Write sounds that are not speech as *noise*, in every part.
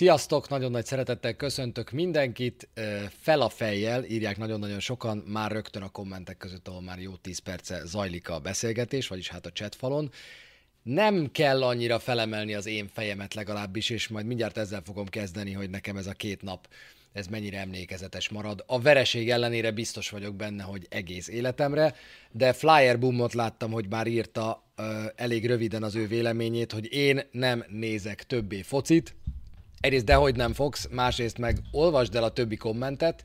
Sziasztok, nagyon nagy szeretettel köszöntök mindenkit, fel a fejjel, írják nagyon-nagyon sokan, már rögtön a kommentek között, ahol már jó 10 perce zajlik a beszélgetés, vagyis hát a chatfalon. Nem kell annyira felemelni az én fejemet legalábbis, és majd mindjárt ezzel fogom kezdeni, hogy nekem ez a két nap, ez mennyire emlékezetes marad. A vereség ellenére biztos vagyok benne, hogy egész életemre, de Flyer Boomot láttam, hogy már írta elég röviden az ő véleményét, hogy én nem nézek többé focit, egyrészt dehogy nem fogsz, másrészt meg olvasd el a többi kommentet,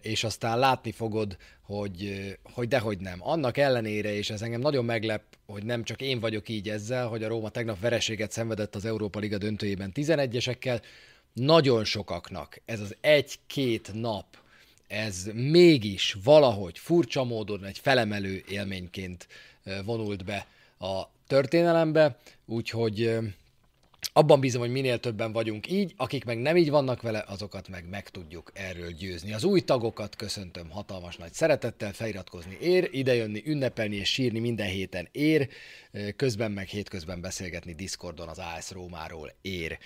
és aztán látni fogod, hogy, hogy dehogy nem. Annak ellenére, és ez engem nagyon meglep, hogy nem csak én vagyok így ezzel, hogy a Róma tegnap vereséget szenvedett az Európa Liga döntőjében 11-esekkel, nagyon sokaknak ez az egy-két nap, ez mégis valahogy furcsa módon egy felemelő élményként vonult be a történelembe, úgyhogy abban bízom, hogy minél többen vagyunk így, akik meg nem így vannak vele, azokat meg meg tudjuk erről győzni. Az új tagokat köszöntöm hatalmas nagy szeretettel, feliratkozni ér, idejönni, ünnepelni és sírni minden héten ér, közben meg hétközben beszélgetni Discordon az AS Rómáról ér.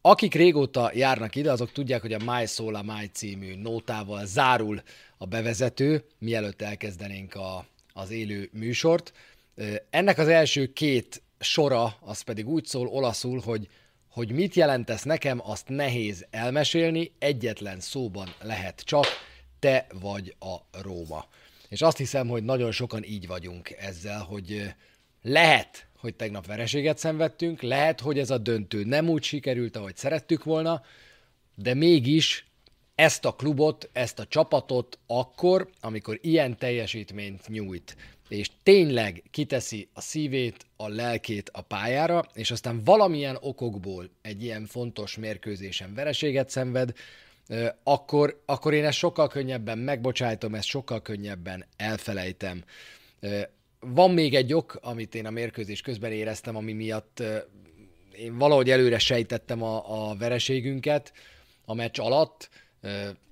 Akik régóta járnak ide, azok tudják, hogy a My Soul a My című nótával zárul a bevezető, mielőtt elkezdenénk a, az élő műsort. Ennek az első két sora az pedig úgy szól olaszul, hogy hogy mit jelentesz nekem, azt nehéz elmesélni, egyetlen szóban lehet csak, te vagy a Róma. És azt hiszem, hogy nagyon sokan így vagyunk ezzel, hogy lehet, hogy tegnap vereséget szenvedtünk, lehet, hogy ez a döntő nem úgy sikerült, ahogy szerettük volna, de mégis ezt a klubot, ezt a csapatot akkor, amikor ilyen teljesítményt nyújt, és tényleg kiteszi a szívét, a lelkét a pályára, és aztán valamilyen okokból egy ilyen fontos mérkőzésen vereséget szenved, akkor, akkor én ezt sokkal könnyebben megbocsájtom, ezt sokkal könnyebben elfelejtem. Van még egy ok, amit én a mérkőzés közben éreztem, ami miatt én valahogy előre sejtettem a, a vereségünket a meccs alatt,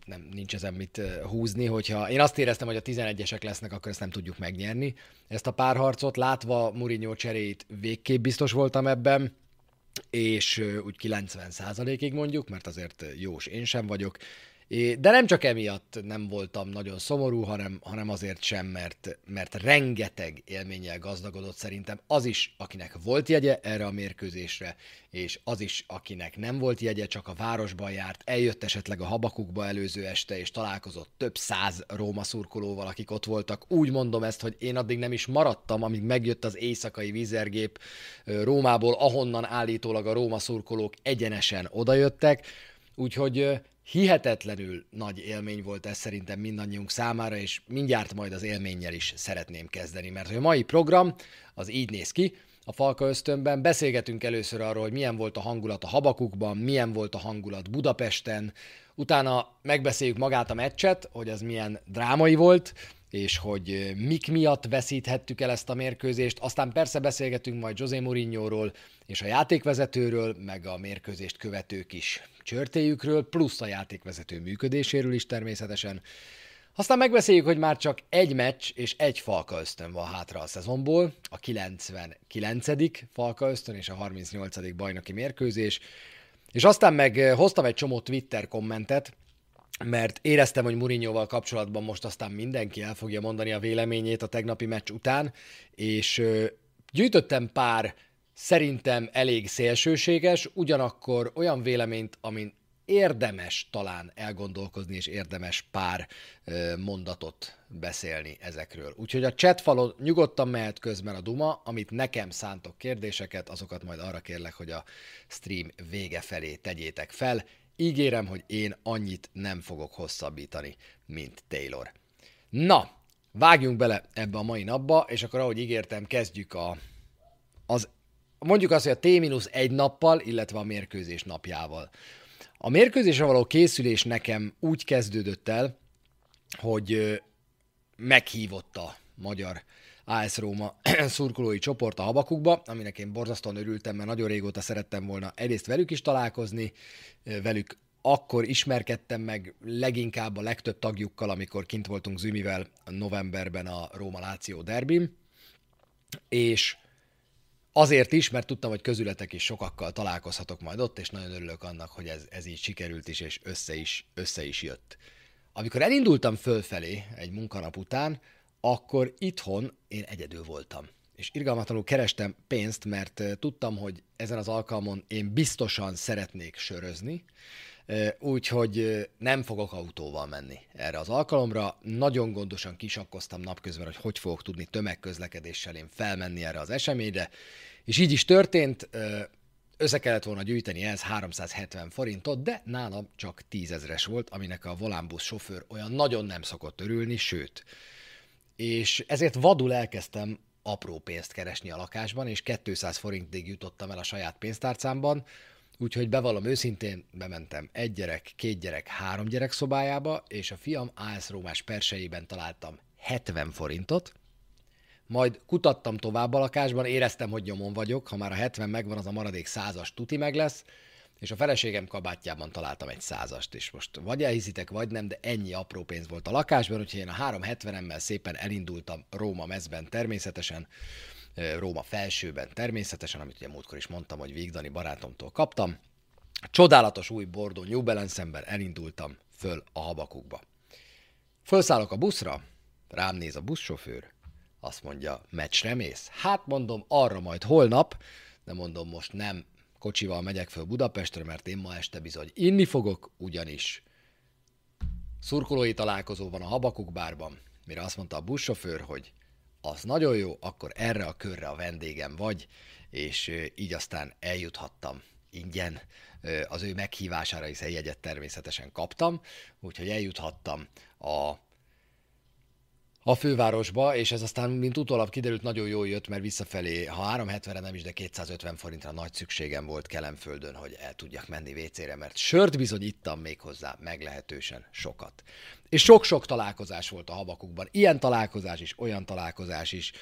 nem, nincs ezen mit húzni, hogyha én azt éreztem, hogy a 11-esek lesznek, akkor ezt nem tudjuk megnyerni. Ezt a párharcot látva Mourinho cseréit végképp biztos voltam ebben, és úgy 90%-ig mondjuk, mert azért jós én sem vagyok, de nem csak emiatt nem voltam nagyon szomorú, hanem, hanem azért sem, mert, mert rengeteg élménnyel gazdagodott szerintem az is, akinek volt jegye erre a mérkőzésre, és az is, akinek nem volt jegye, csak a városban járt, eljött esetleg a habakukba előző este, és találkozott több száz Róma szurkolóval, akik ott voltak. Úgy mondom ezt, hogy én addig nem is maradtam, amíg megjött az éjszakai vízergép Rómából, ahonnan állítólag a Róma szurkolók egyenesen odajöttek. Úgyhogy hihetetlenül nagy élmény volt ez szerintem mindannyiunk számára, és mindjárt majd az élménnyel is szeretném kezdeni, mert a mai program az így néz ki, a Falka ösztönben. Beszélgetünk először arról, hogy milyen volt a hangulat a Habakukban, milyen volt a hangulat Budapesten, utána megbeszéljük magát a meccset, hogy az milyen drámai volt, és hogy mik miatt veszíthettük el ezt a mérkőzést. Aztán persze beszélgetünk majd José Mourinho-ról és a játékvezetőről, meg a mérkőzést követő kis csörtéjükről, plusz a játékvezető működéséről is természetesen. Aztán megbeszéljük, hogy már csak egy meccs és egy falka ösztön van hátra a szezonból, a 99. falka ösztön és a 38. bajnoki mérkőzés, és aztán meg hoztam egy csomó Twitter kommentet, mert éreztem, hogy Mourinhoval kapcsolatban most aztán mindenki el fogja mondani a véleményét a tegnapi meccs után, és gyűjtöttem pár szerintem elég szélsőséges, ugyanakkor olyan véleményt, amin érdemes talán elgondolkozni, és érdemes pár mondatot beszélni ezekről. Úgyhogy a chatfalon nyugodtan mehet közben a Duma, amit nekem szántok kérdéseket, azokat majd arra kérlek, hogy a stream vége felé tegyétek fel. Ígérem, hogy én annyit nem fogok hosszabbítani, mint Taylor. Na, vágjunk bele ebbe a mai napba, és akkor ahogy ígértem, kezdjük a, az mondjuk azt, hogy a T-1 nappal, illetve a mérkőzés napjával. A mérkőzésre való készülés nekem úgy kezdődött el, hogy meghívott a magyar AS Róma *clears throat* szurkolói csoport a Habakukba, aminek én borzasztóan örültem, mert nagyon régóta szerettem volna egyrészt velük is találkozni, velük akkor ismerkedtem meg leginkább a legtöbb tagjukkal, amikor kint voltunk Zümivel novemberben a Róma Láció derbim, és Azért is, mert tudtam, hogy közületek is sokakkal találkozhatok majd ott, és nagyon örülök annak, hogy ez, ez így sikerült is, és össze is, össze is jött. Amikor elindultam fölfelé egy munkanap után, akkor itthon én egyedül voltam. És irgalmatlanul kerestem pénzt, mert tudtam, hogy ezen az alkalmon én biztosan szeretnék sörözni, úgyhogy nem fogok autóval menni erre az alkalomra. Nagyon gondosan kisakkoztam napközben, hogy hogy fogok tudni tömegközlekedéssel én felmenni erre az eseményre, és így is történt, össze kellett volna gyűjteni ez 370 forintot, de nálam csak 10 ezres volt, aminek a volánbusz sofőr olyan nagyon nem szokott örülni, sőt. És ezért vadul elkezdtem apró pénzt keresni a lakásban, és 200 forintig jutottam el a saját pénztárcámban, úgyhogy bevallom őszintén, bementem egy gyerek, két gyerek, három gyerek szobájába, és a fiam AS Rómás persejében találtam 70 forintot, majd kutattam tovább a lakásban, éreztem, hogy nyomon vagyok, ha már a 70 megvan, az a maradék százas tuti meg lesz, és a feleségem kabátjában találtam egy százast, és most vagy elhiszitek, vagy nem, de ennyi apró pénz volt a lakásban, úgyhogy én a 370-emmel szépen elindultam Róma mezben természetesen, Róma felsőben természetesen, amit ugye múltkor is mondtam, hogy Vigdani barátomtól kaptam. Csodálatos új Bordó New Balance-ember elindultam föl a habakukba. Fölszállok a buszra, rám néz a buszsofőr, azt mondja, meccsre mész? Hát mondom, arra majd holnap, de mondom, most nem kocsival megyek föl Budapestre, mert én ma este bizony inni fogok, ugyanis szurkolói találkozó van a Habakuk bárban, mire azt mondta a buszsofőr, hogy az nagyon jó, akkor erre a körre a vendégem vagy, és így aztán eljuthattam ingyen az ő meghívására, hiszen jegyet természetesen kaptam, úgyhogy eljuthattam a a fővárosba, és ez aztán, mint utólag kiderült, nagyon jól jött, mert visszafelé, ha 370-re nem is, de 250 forintra nagy szükségem volt Kelemföldön, hogy el tudjak menni WC-re, mert sört bizony ittam még hozzá meglehetősen sokat. És sok-sok találkozás volt a habakukban. Ilyen találkozás is, olyan találkozás is.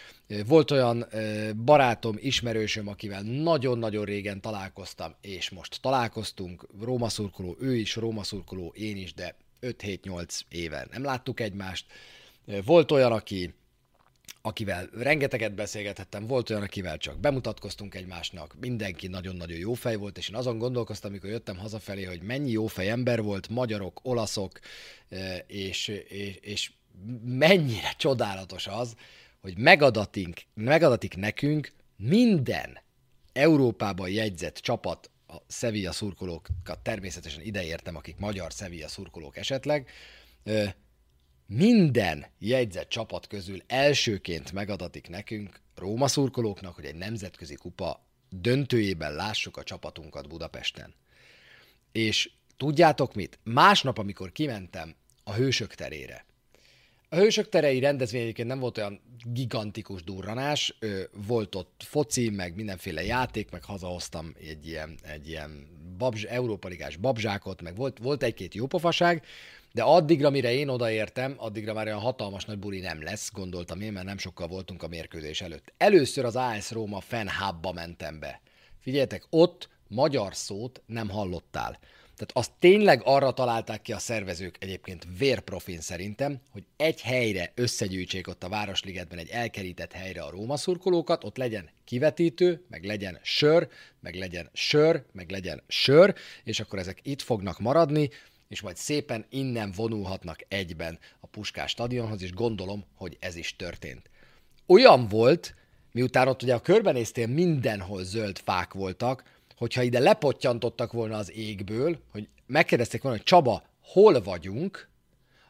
Volt olyan barátom, ismerősöm, akivel nagyon-nagyon régen találkoztam, és most találkoztunk. Róma szurkoló, ő is Róma szurkoló, én is, de 5-7-8 éve nem láttuk egymást volt olyan, aki, akivel rengeteget beszélgethettem, volt olyan, akivel csak bemutatkoztunk egymásnak, mindenki nagyon-nagyon jó fej volt, és én azon gondolkoztam, amikor jöttem hazafelé, hogy mennyi jó fej ember volt, magyarok, olaszok, és, és, és mennyire csodálatos az, hogy megadatik, megadatik nekünk minden Európában jegyzett csapat, a Sevilla szurkolókat természetesen ideértem, akik magyar Sevilla szurkolók esetleg, minden jegyzett csapat közül elsőként megadatik nekünk, Róma szurkolóknak, hogy egy nemzetközi kupa döntőjében lássuk a csapatunkat Budapesten. És tudjátok mit? Másnap, amikor kimentem a Hősök terére, a Hősök terei rendezvény egyébként nem volt olyan gigantikus durranás, volt ott foci, meg mindenféle játék, meg hazahoztam egy ilyen, egy ilyen babzs, Európa Ligás babzsákot, meg volt, volt egy-két jópofaság, de addigra, mire én odaértem, addigra már olyan hatalmas nagy buli nem lesz, gondoltam én, mert nem sokkal voltunk a mérkőzés előtt. Először az AS Róma fan mentem be. Figyeljetek, ott magyar szót nem hallottál. Tehát azt tényleg arra találták ki a szervezők egyébként vérprofin szerintem, hogy egy helyre összegyűjtsék ott a Városligetben egy elkerített helyre a Róma szurkolókat, ott legyen kivetítő, meg legyen sör, meg legyen sör, meg legyen sör, és akkor ezek itt fognak maradni, és majd szépen innen vonulhatnak egyben a Puskás stadionhoz, és gondolom, hogy ez is történt. Olyan volt, miután ott ugye a körbenéztél mindenhol zöld fák voltak, hogyha ide lepottyantottak volna az égből, hogy megkérdezték volna, hogy Csaba, hol vagyunk,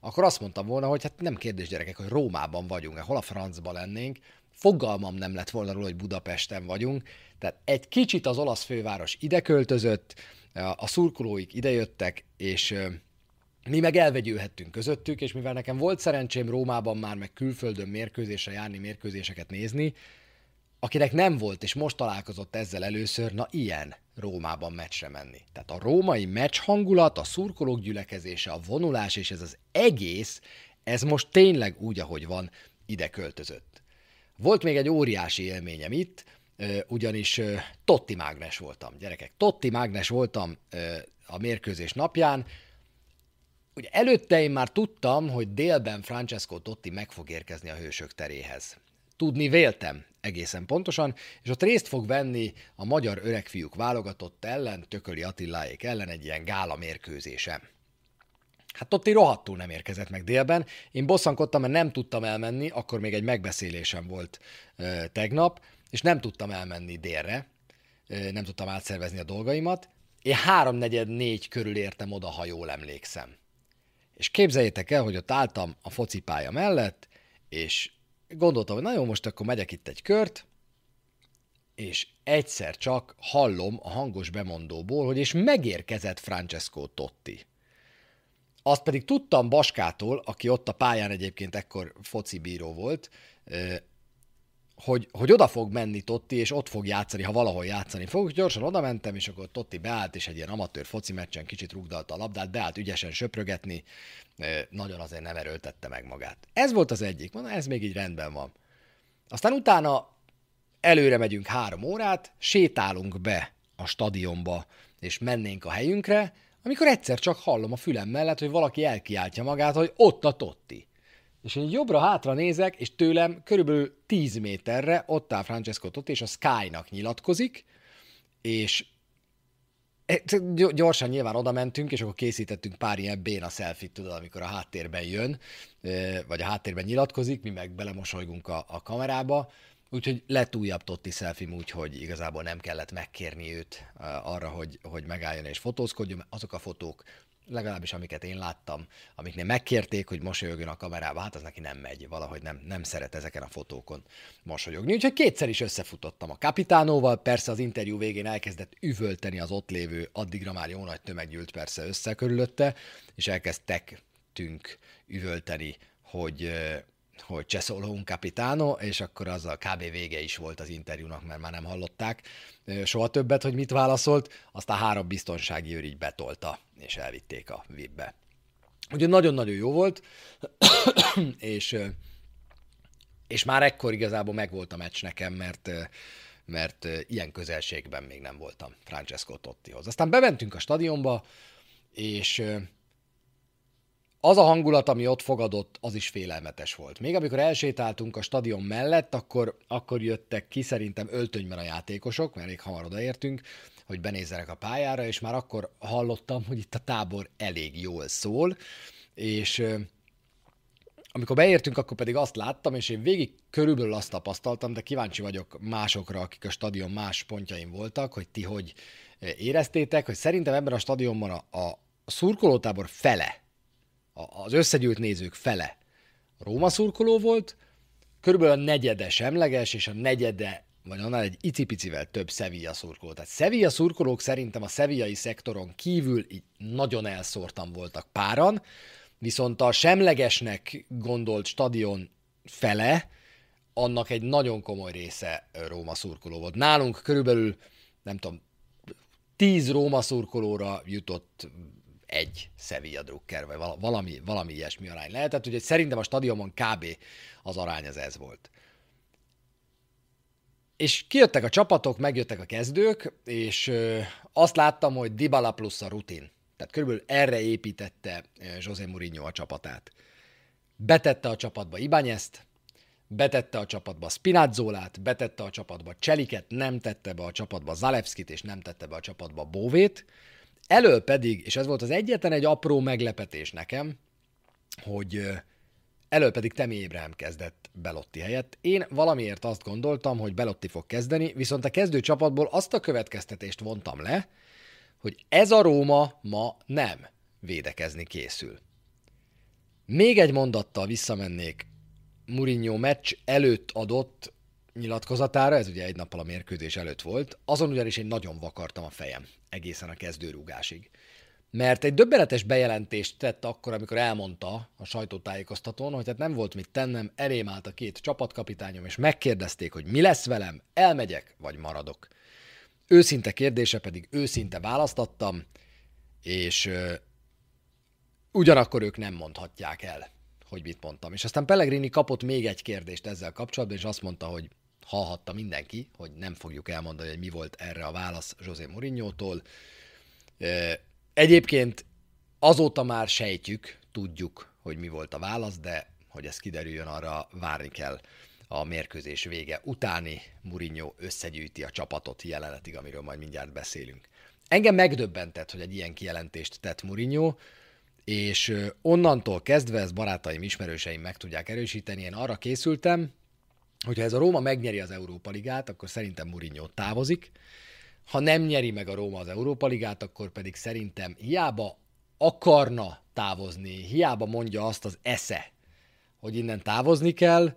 akkor azt mondtam volna, hogy hát nem kérdés gyerekek, hogy Rómában vagyunk, hol a francba lennénk, fogalmam nem lett volna róla, hogy Budapesten vagyunk, tehát egy kicsit az olasz főváros ide költözött, a szurkolóik idejöttek, és mi meg elvegyülhettünk közöttük, és mivel nekem volt szerencsém Rómában már, meg külföldön mérkőzésre járni, mérkőzéseket nézni, akinek nem volt, és most találkozott ezzel először, na ilyen Rómában meccsre menni. Tehát a római meccs hangulat, a szurkolók gyülekezése, a vonulás, és ez az egész, ez most tényleg úgy, ahogy van, ide költözött. Volt még egy óriási élményem itt, ugyanis Totti mágnes voltam, gyerekek. Totti mágnes voltam a mérkőzés napján. Ugye előtte én már tudtam, hogy délben Francesco Totti meg fog érkezni a hősök teréhez. Tudni véltem, egészen pontosan, és ott részt fog venni a magyar öregfiúk válogatott ellen, Tököli Attiláék ellen egy ilyen gála mérkőzése. Hát Totti rohadtul nem érkezett meg délben. Én bosszankodtam, mert nem tudtam elmenni, akkor még egy megbeszélésem volt ö, tegnap, és nem tudtam elmenni délre, nem tudtam átszervezni a dolgaimat. Én háromnegyed négy körül értem oda, ha jól emlékszem. És képzeljétek el, hogy ott álltam a focipálya mellett, és gondoltam, hogy nagyon most akkor megyek itt egy kört, és egyszer csak hallom a hangos bemondóból, hogy és megérkezett Francesco Totti. Azt pedig tudtam Baskától, aki ott a pályán egyébként ekkor foci volt, hogy, hogy oda fog menni Totti, és ott fog játszani, ha valahol játszani fog. Gyorsan oda mentem, és akkor Totti beállt, és egy ilyen amatőr foci meccsen kicsit rugdalta a labdát, beállt ügyesen söprögetni, nagyon azért nem erőltette meg magát. Ez volt az egyik, mondom, ez még így rendben van. Aztán utána előre megyünk három órát, sétálunk be a stadionba, és mennénk a helyünkre, amikor egyszer csak hallom a fülem mellett, hogy valaki elkiáltja magát, hogy ott a Totti. És én jobbra-hátra nézek, és tőlem körülbelül 10 méterre ott áll Francesco Totti, és a Sky-nak nyilatkozik, és e, gyorsan nyilván oda mentünk, és akkor készítettünk pár ilyen béna selfie tudod, amikor a háttérben jön, vagy a háttérben nyilatkozik, mi meg belemosolygunk a, a kamerába, Úgyhogy lett újabb Totti selfie úgy, hogy igazából nem kellett megkérni őt arra, hogy, hogy megálljon és fotózkodjon. Azok a fotók, legalábbis amiket én láttam, amiknél megkérték, hogy mosolyogjon a kamerába, hát az neki nem megy, valahogy nem, nem szeret ezeken a fotókon mosolyogni. Úgyhogy kétszer is összefutottam a kapitánóval, persze az interjú végén elkezdett üvölteni az ott lévő, addigra már jó nagy tömeg gyűlt persze össze körülötte, és elkezdtek tünk üvölteni, hogy hogy Cseszoló un capitano, és akkor az a kb. vége is volt az interjúnak, mert már nem hallották soha többet, hogy mit válaszolt, aztán három biztonsági őr így betolta, és elvitték a VIP-be. Ugye nagyon-nagyon jó volt, *coughs* és, és már ekkor igazából megvolt a meccs nekem, mert, mert ilyen közelségben még nem voltam Francesco Tottihoz. Aztán bementünk a stadionba, és az a hangulat, ami ott fogadott, az is félelmetes volt. Még amikor elsétáltunk a stadion mellett, akkor, akkor jöttek ki szerintem öltönyben a játékosok, mert elég hamar odaértünk, hogy benézzenek a pályára, és már akkor hallottam, hogy itt a tábor elég jól szól, és amikor beértünk, akkor pedig azt láttam, és én végig körülbelül azt tapasztaltam, de kíváncsi vagyok másokra, akik a stadion más pontjain voltak, hogy ti hogy éreztétek, hogy szerintem ebben a stadionban a, a szurkolótábor fele az összegyűlt nézők fele Róma szurkoló volt, körülbelül a negyede semleges, és a negyede, vagy annál egy icipicivel több Sevilla szurkoló. Tehát Sevilla szurkolók szerintem a szevillai szektoron kívül így nagyon elszórtan voltak páran, viszont a semlegesnek gondolt stadion fele, annak egy nagyon komoly része Róma szurkoló volt. Nálunk körülbelül, nem tudom, tíz Róma szurkolóra jutott egy Sevilla Drucker, vagy valami, valami ilyesmi arány lehetett, úgyhogy szerintem a stadionban kb. az arány az ez volt. És kijöttek a csapatok, megjöttek a kezdők, és azt láttam, hogy Dybala plusz a rutin. Tehát körülbelül erre építette José Mourinho a csapatát. Betette a csapatba Ibányezt, betette a csapatba Spinazzolát, betette a csapatba Cseliket, nem tette be a csapatba Zalewskit, és nem tette be a csapatba Bóvét, Elől pedig, és ez volt az egyetlen egy apró meglepetés nekem, hogy elől pedig Temi Ébrahim kezdett Belotti helyett. Én valamiért azt gondoltam, hogy Belotti fog kezdeni, viszont a kezdő csapatból azt a következtetést vontam le, hogy ez a Róma ma nem védekezni készül. Még egy mondattal visszamennék Mourinho meccs előtt adott nyilatkozatára, ez ugye egy nappal a mérkőzés előtt volt, azon ugyanis én nagyon vakartam a fejem egészen a kezdőrúgásig. Mert egy döbbenetes bejelentést tett akkor, amikor elmondta a sajtótájékoztatón, hogy hát nem volt mit tennem, elém állt a két csapatkapitányom, és megkérdezték, hogy mi lesz velem, elmegyek, vagy maradok. Őszinte kérdése pedig őszinte választattam, és ö, ugyanakkor ők nem mondhatják el, hogy mit mondtam. És aztán Pellegrini kapott még egy kérdést ezzel kapcsolatban, és azt mondta, hogy hallhatta mindenki, hogy nem fogjuk elmondani, hogy mi volt erre a válasz José Mourinho-tól. Egyébként azóta már sejtjük, tudjuk, hogy mi volt a válasz, de hogy ez kiderüljön, arra várni kell a mérkőzés vége utáni Mourinho összegyűjti a csapatot jelenetig, amiről majd mindjárt beszélünk. Engem megdöbbentett, hogy egy ilyen kijelentést tett Mourinho, és onnantól kezdve, ez barátaim, ismerőseim meg tudják erősíteni, én arra készültem, hogyha ez a Róma megnyeri az Európa Ligát, akkor szerintem Mourinho távozik. Ha nem nyeri meg a Róma az Európa Ligát, akkor pedig szerintem hiába akarna távozni, hiába mondja azt az esze, hogy innen távozni kell,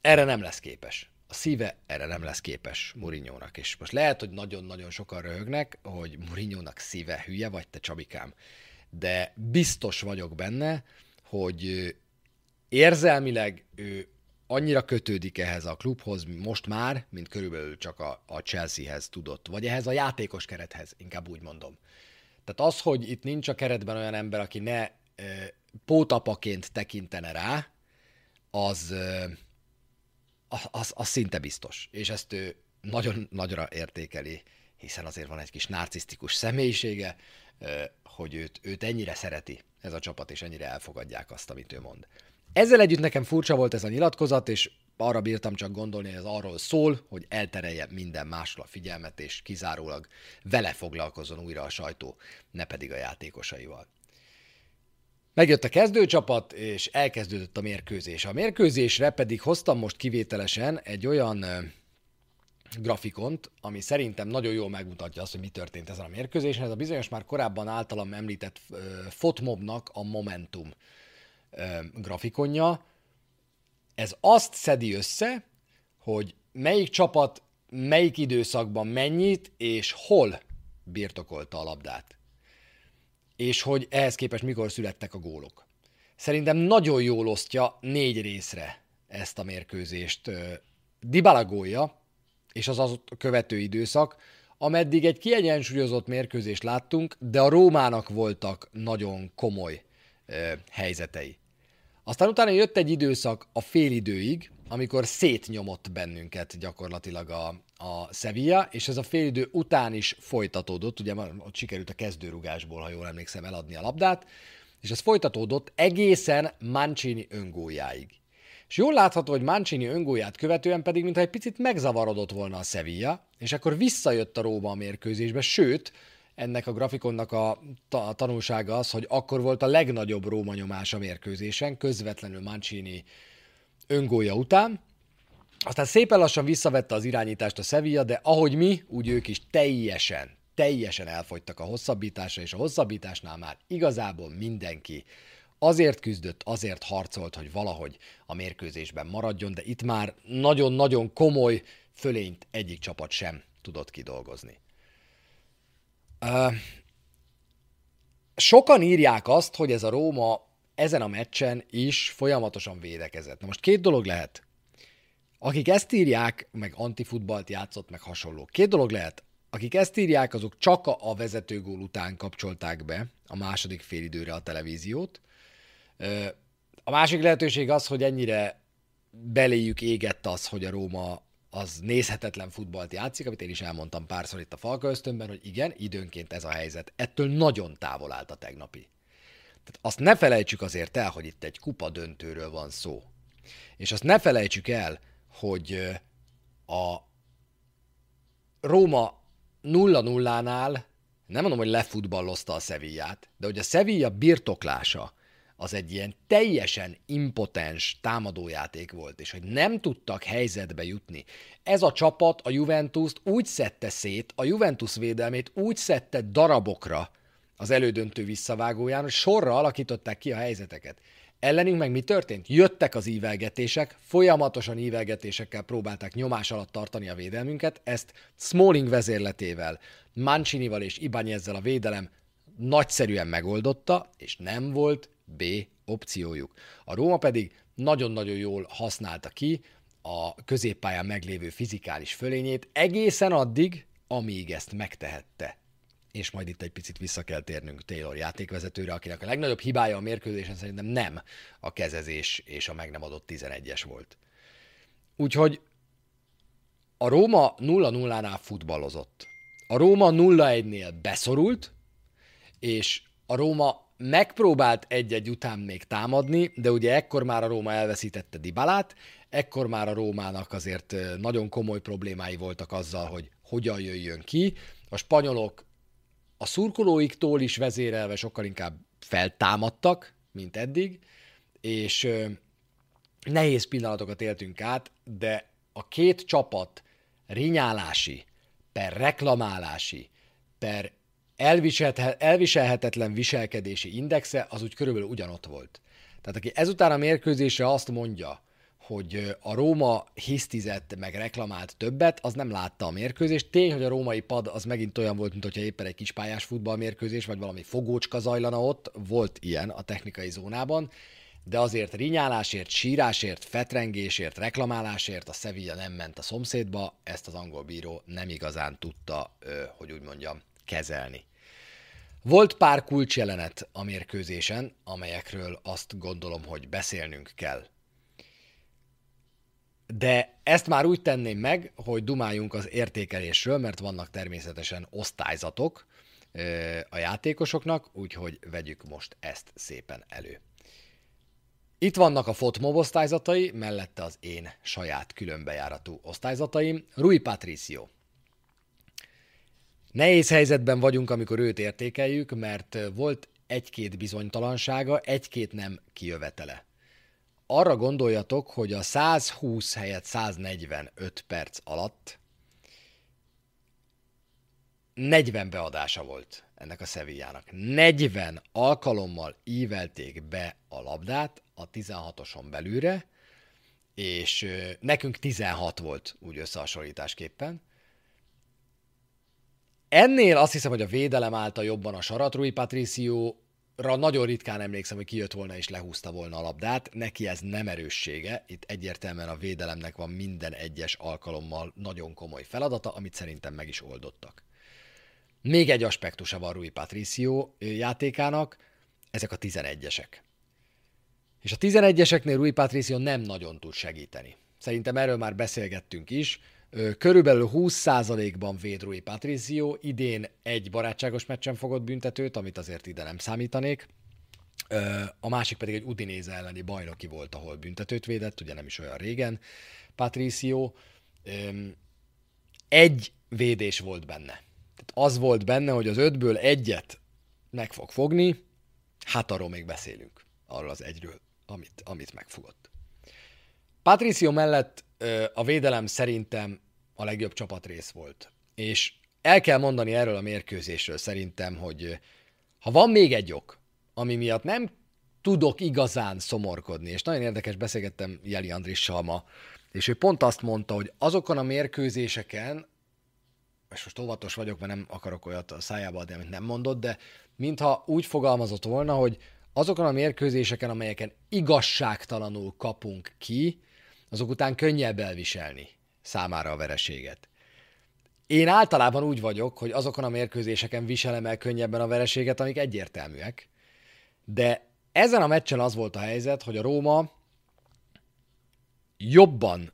erre nem lesz képes. A szíve erre nem lesz képes Murinyónak. És most lehet, hogy nagyon-nagyon sokan röhögnek, hogy Murinyónak szíve hülye vagy te Csabikám. De biztos vagyok benne, hogy érzelmileg ő annyira kötődik ehhez a klubhoz most már, mint körülbelül csak a, a Chelseahez tudott, vagy ehhez a játékos kerethez, inkább úgy mondom. Tehát az, hogy itt nincs a keretben olyan ember, aki ne e, pótapaként tekintene rá, az, e, az, az szinte biztos. És ezt ő nagyon nagyra értékeli, hiszen azért van egy kis narcisztikus személyisége, e, hogy őt, őt ennyire szereti ez a csapat, és ennyire elfogadják azt, amit ő mond. Ezzel együtt nekem furcsa volt ez a nyilatkozat, és arra bírtam csak gondolni, hogy ez arról szól, hogy elterelje minden másról a figyelmet, és kizárólag vele foglalkozon újra a sajtó, ne pedig a játékosaival. Megjött a kezdőcsapat, és elkezdődött a mérkőzés. A mérkőzésre pedig hoztam most kivételesen egy olyan grafikont, ami szerintem nagyon jól megmutatja azt, hogy mi történt ezen a mérkőzésen. Ez a bizonyos már korábban általam említett Fotmobnak a Momentum grafikonja. Ez azt szedi össze, hogy melyik csapat melyik időszakban mennyit és hol birtokolta a labdát. És hogy ehhez képest mikor születtek a gólok. Szerintem nagyon jól osztja négy részre ezt a mérkőzést. Dybala gólja, és az az követő időszak, ameddig egy kiegyensúlyozott mérkőzést láttunk, de a Rómának voltak nagyon komoly helyzetei. Aztán utána jött egy időszak a félidőig, amikor szétnyomott bennünket gyakorlatilag a, a Sevilla, és ez a félidő után is folytatódott, ugye ott sikerült a kezdőrugásból, ha jól emlékszem, eladni a labdát, és ez folytatódott egészen Mancini öngójáig. És jól látható, hogy Mancini öngóját követően pedig, mintha egy picit megzavarodott volna a Sevilla, és akkor visszajött a Róma a mérkőzésbe, sőt, ennek a grafikonnak a, ta- tanulsága az, hogy akkor volt a legnagyobb Róma nyomás a mérkőzésen, közvetlenül Mancini öngója után. Aztán szépen lassan visszavette az irányítást a Sevilla, de ahogy mi, úgy ők is teljesen, teljesen elfogytak a hosszabbításra, és a hosszabbításnál már igazából mindenki azért küzdött, azért harcolt, hogy valahogy a mérkőzésben maradjon, de itt már nagyon-nagyon komoly fölényt egyik csapat sem tudott kidolgozni. Sokan írják azt, hogy ez a Róma ezen a meccsen is folyamatosan védekezett. Na most két dolog lehet. Akik ezt írják, meg antifutbalt játszott, meg hasonló. Két dolog lehet. Akik ezt írják, azok csak a vezetőgól után kapcsolták be a második félidőre a televíziót. A másik lehetőség az, hogy ennyire beléjük égett az, hogy a Róma az nézhetetlen futballt játszik, amit én is elmondtam párszor itt a Falka ösztönben, hogy igen, időnként ez a helyzet. Ettől nagyon távol állt a tegnapi. Tehát azt ne felejtsük azért el, hogy itt egy kupa döntőről van szó. És azt ne felejtsük el, hogy a Róma 0-0-nál nem mondom, hogy lefutballozta a Sevillát, de hogy a Sevilla birtoklása az egy ilyen teljesen impotens támadójáték volt, és hogy nem tudtak helyzetbe jutni. Ez a csapat a Juventus-t úgy szedte szét, a Juventus védelmét úgy szedte darabokra az elődöntő visszavágóján, hogy sorra alakították ki a helyzeteket. Ellenünk meg mi történt? Jöttek az ívelgetések, folyamatosan ívelgetésekkel próbálták nyomás alatt tartani a védelmünket, ezt Smalling vezérletével, Mancinival és Ibányezzel a védelem nagyszerűen megoldotta, és nem volt B opciójuk. A Róma pedig nagyon-nagyon jól használta ki a középpályán meglévő fizikális fölényét egészen addig, amíg ezt megtehette. És majd itt egy picit vissza kell térnünk Taylor játékvezetőre, akinek a legnagyobb hibája a mérkőzésen szerintem nem a kezezés és a meg nem adott 11-es volt. Úgyhogy a Róma 0-0-nál futballozott. A Róma 0-1-nél beszorult, és a Róma megpróbált egy-egy után még támadni, de ugye ekkor már a Róma elveszítette Dibalát, ekkor már a Rómának azért nagyon komoly problémái voltak azzal, hogy hogyan jöjjön ki. A spanyolok a szurkolóiktól is vezérelve sokkal inkább feltámadtak, mint eddig, és nehéz pillanatokat éltünk át, de a két csapat rinyálási, per reklamálási, per elviselhetetlen viselkedési indexe az úgy körülbelül ugyanott volt. Tehát aki ezután a mérkőzésre azt mondja, hogy a Róma hisztizett, meg reklamált többet, az nem látta a mérkőzést. Tény, hogy a római pad az megint olyan volt, mint hogyha éppen egy kispályás futballmérkőzés, vagy valami fogócska zajlana ott, volt ilyen a technikai zónában, de azért rinyálásért, sírásért, fetrengésért, reklamálásért a Sevilla nem ment a szomszédba, ezt az angol bíró nem igazán tudta, hogy úgy mondjam, kezelni. Volt pár kulcsjelenet a mérkőzésen, amelyekről azt gondolom, hogy beszélnünk kell. De ezt már úgy tenném meg, hogy dumáljunk az értékelésről, mert vannak természetesen osztályzatok a játékosoknak, úgyhogy vegyük most ezt szépen elő. Itt vannak a Fotmob osztályzatai, mellette az én saját különbejáratú osztályzataim. Rui Patricio. Nehéz helyzetben vagyunk, amikor őt értékeljük, mert volt egy-két bizonytalansága, egy-két nem kijövetele arra gondoljatok, hogy a 120 helyett 145 perc alatt 40 beadása volt ennek a Sevillának. 40 alkalommal ívelték be a labdát a 16-oson belülre, és nekünk 16 volt úgy összehasonlításképpen. Ennél azt hiszem, hogy a védelem állta jobban a sarat. Rui Patricio nagyon ritkán emlékszem, hogy kijött volna és lehúzta volna a labdát. Neki ez nem erőssége. Itt egyértelműen a védelemnek van minden egyes alkalommal nagyon komoly feladata, amit szerintem meg is oldottak. Még egy aspektusa van Rui Patricio játékának, ezek a 11-esek. És a 11-eseknél Rui Patricio nem nagyon tud segíteni. Szerintem erről már beszélgettünk is. Körülbelül 20%-ban véd Rui idén egy barátságos meccsen fogott büntetőt, amit azért ide nem számítanék. A másik pedig egy Udinéze elleni bajnoki volt, ahol büntetőt védett, ugye nem is olyan régen. Patricio egy védés volt benne. Tehát az volt benne, hogy az ötből egyet meg fog fogni, hát arról még beszélünk, arról az egyről, amit, amit megfogott. Patricio mellett a védelem szerintem a legjobb csapatrész volt. És el kell mondani erről a mérkőzésről szerintem, hogy ha van még egy ok, ami miatt nem tudok igazán szomorkodni, és nagyon érdekes, beszélgettem Jeli Andrissal ma, és ő pont azt mondta, hogy azokon a mérkőzéseken, és most óvatos vagyok, mert nem akarok olyat a szájába adni, amit nem mondott, de mintha úgy fogalmazott volna, hogy azokon a mérkőzéseken, amelyeken igazságtalanul kapunk ki, azok után könnyebb elviselni számára a vereséget. Én általában úgy vagyok, hogy azokon a mérkőzéseken viselem el könnyebben a vereséget, amik egyértelműek, de ezen a meccsen az volt a helyzet, hogy a Róma jobban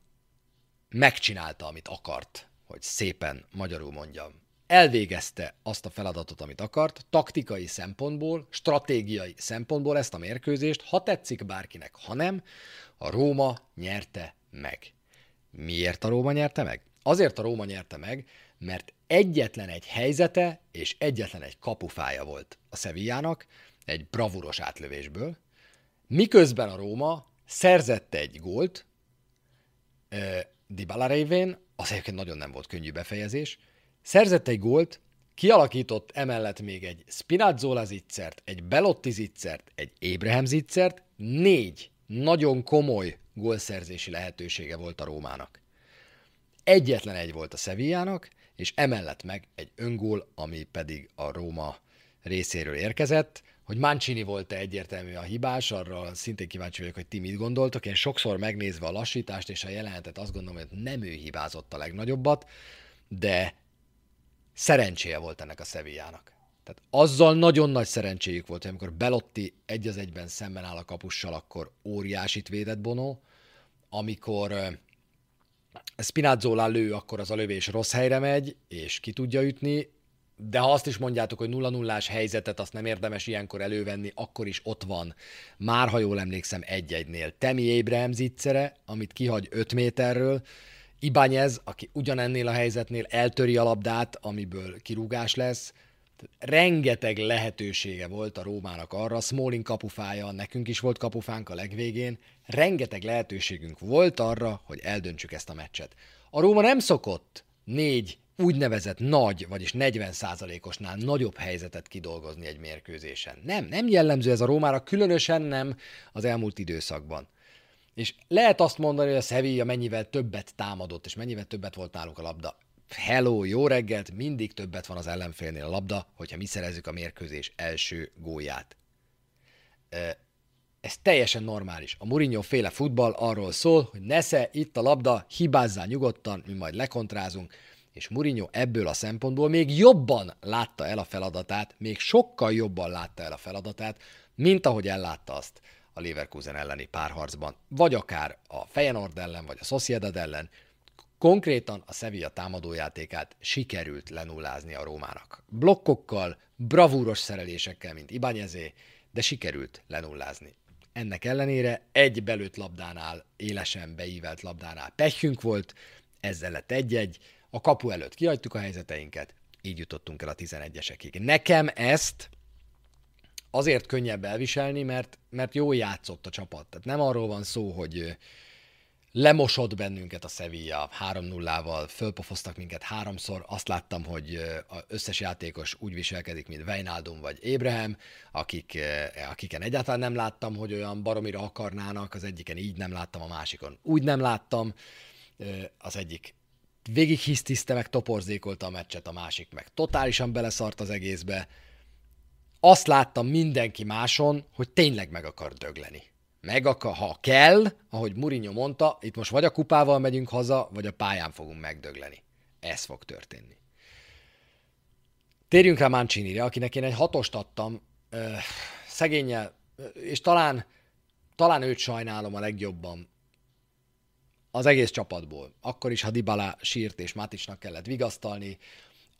megcsinálta, amit akart, hogy szépen magyarul mondjam. Elvégezte azt a feladatot, amit akart, taktikai szempontból, stratégiai szempontból ezt a mérkőzést, ha tetszik bárkinek, ha nem, a Róma nyerte meg. Miért a Róma nyerte meg? Azért a Róma nyerte meg, mert egyetlen egy helyzete és egyetlen egy kapufája volt a Sevillának, egy bravuros átlövésből, miközben a Róma szerzett egy gólt, Dybala révén, az egyébként nagyon nem volt könnyű befejezés, szerzett egy gólt, kialakított emellett még egy Spinazzola zicsert, egy Belotti zicsert, egy Ébrahim zicsert, négy nagyon komoly gólszerzési lehetősége volt a Rómának. Egyetlen egy volt a Sevillának, és emellett meg egy öngól, ami pedig a Róma részéről érkezett. Hogy Mancini volt-e egyértelmű a hibás, arra szintén kíváncsi vagyok, hogy ti mit gondoltok. Én sokszor megnézve a lassítást és a jelenetet azt gondolom, hogy nem ő hibázott a legnagyobbat, de szerencséje volt ennek a Sevillának. Tehát azzal nagyon nagy szerencséjük volt, hogy amikor Belotti egy az egyben szemben áll a kapussal, akkor óriásit védett Bono, amikor Spinazzola lő, akkor az a lövés rossz helyre megy, és ki tudja ütni, de ha azt is mondjátok, hogy 0 0 helyzetet, azt nem érdemes ilyenkor elővenni, akkor is ott van. Már, ha jól emlékszem, egy-egynél. Temi Abraham zicsere, amit kihagy 5 méterről, Ibányez, aki ugyanennél a helyzetnél eltöri a labdát, amiből kirúgás lesz. Rengeteg lehetősége volt a Rómának arra, Smalling kapufája, nekünk is volt kapufánk a legvégén, rengeteg lehetőségünk volt arra, hogy eldöntsük ezt a meccset. A Róma nem szokott négy úgynevezett nagy, vagyis 40%-osnál nagyobb helyzetet kidolgozni egy mérkőzésen. Nem, nem jellemző ez a Rómára, különösen nem az elmúlt időszakban. És lehet azt mondani, hogy a Sevilla mennyivel többet támadott, és mennyivel többet volt náluk a labda. Hello, jó reggelt, mindig többet van az ellenfélnél a labda, hogyha mi szerezzük a mérkőzés első gólját. Ez teljesen normális. A Mourinho féle futball arról szól, hogy nesze, itt a labda, hibázzál nyugodtan, mi majd lekontrázunk, és Mourinho ebből a szempontból még jobban látta el a feladatát, még sokkal jobban látta el a feladatát, mint ahogy ellátta azt a Leverkusen elleni párharcban, vagy akár a Feyenoord ellen, vagy a Sociedad ellen, konkrétan a Sevilla támadójátékát sikerült lenullázni a Rómának. Blokkokkal, bravúros szerelésekkel, mint Ibányezé, de sikerült lenullázni. Ennek ellenére egy belőtt labdánál, élesen beívelt labdánál pehjünk volt, ezzel lett egy-egy, a kapu előtt kihagytuk a helyzeteinket, így jutottunk el a 11-esekig. Nekem ezt azért könnyebb elviselni, mert, mert jó játszott a csapat. Tehát nem arról van szó, hogy lemosott bennünket a Sevilla 3-0-val, fölpofoztak minket háromszor, azt láttam, hogy az összes játékos úgy viselkedik, mint Weinaldum vagy Ébrahim, akik, akiken egyáltalán nem láttam, hogy olyan baromira akarnának, az egyiken így nem láttam, a másikon úgy nem láttam, az egyik végig hisztiszte, meg toporzékolta a meccset, a másik meg totálisan beleszart az egészbe, azt láttam mindenki máson, hogy tényleg meg akar dögleni. Meg akar, ha kell, ahogy Mourinho mondta, itt most vagy a kupával megyünk haza, vagy a pályán fogunk megdögleni. Ez fog történni. Térjünk rá Mancini-re, akinek én egy hatost adtam, szegényel, és talán, talán őt sajnálom a legjobban az egész csapatból. Akkor is, ha Dybala sírt és Maticsnak kellett vigasztalni,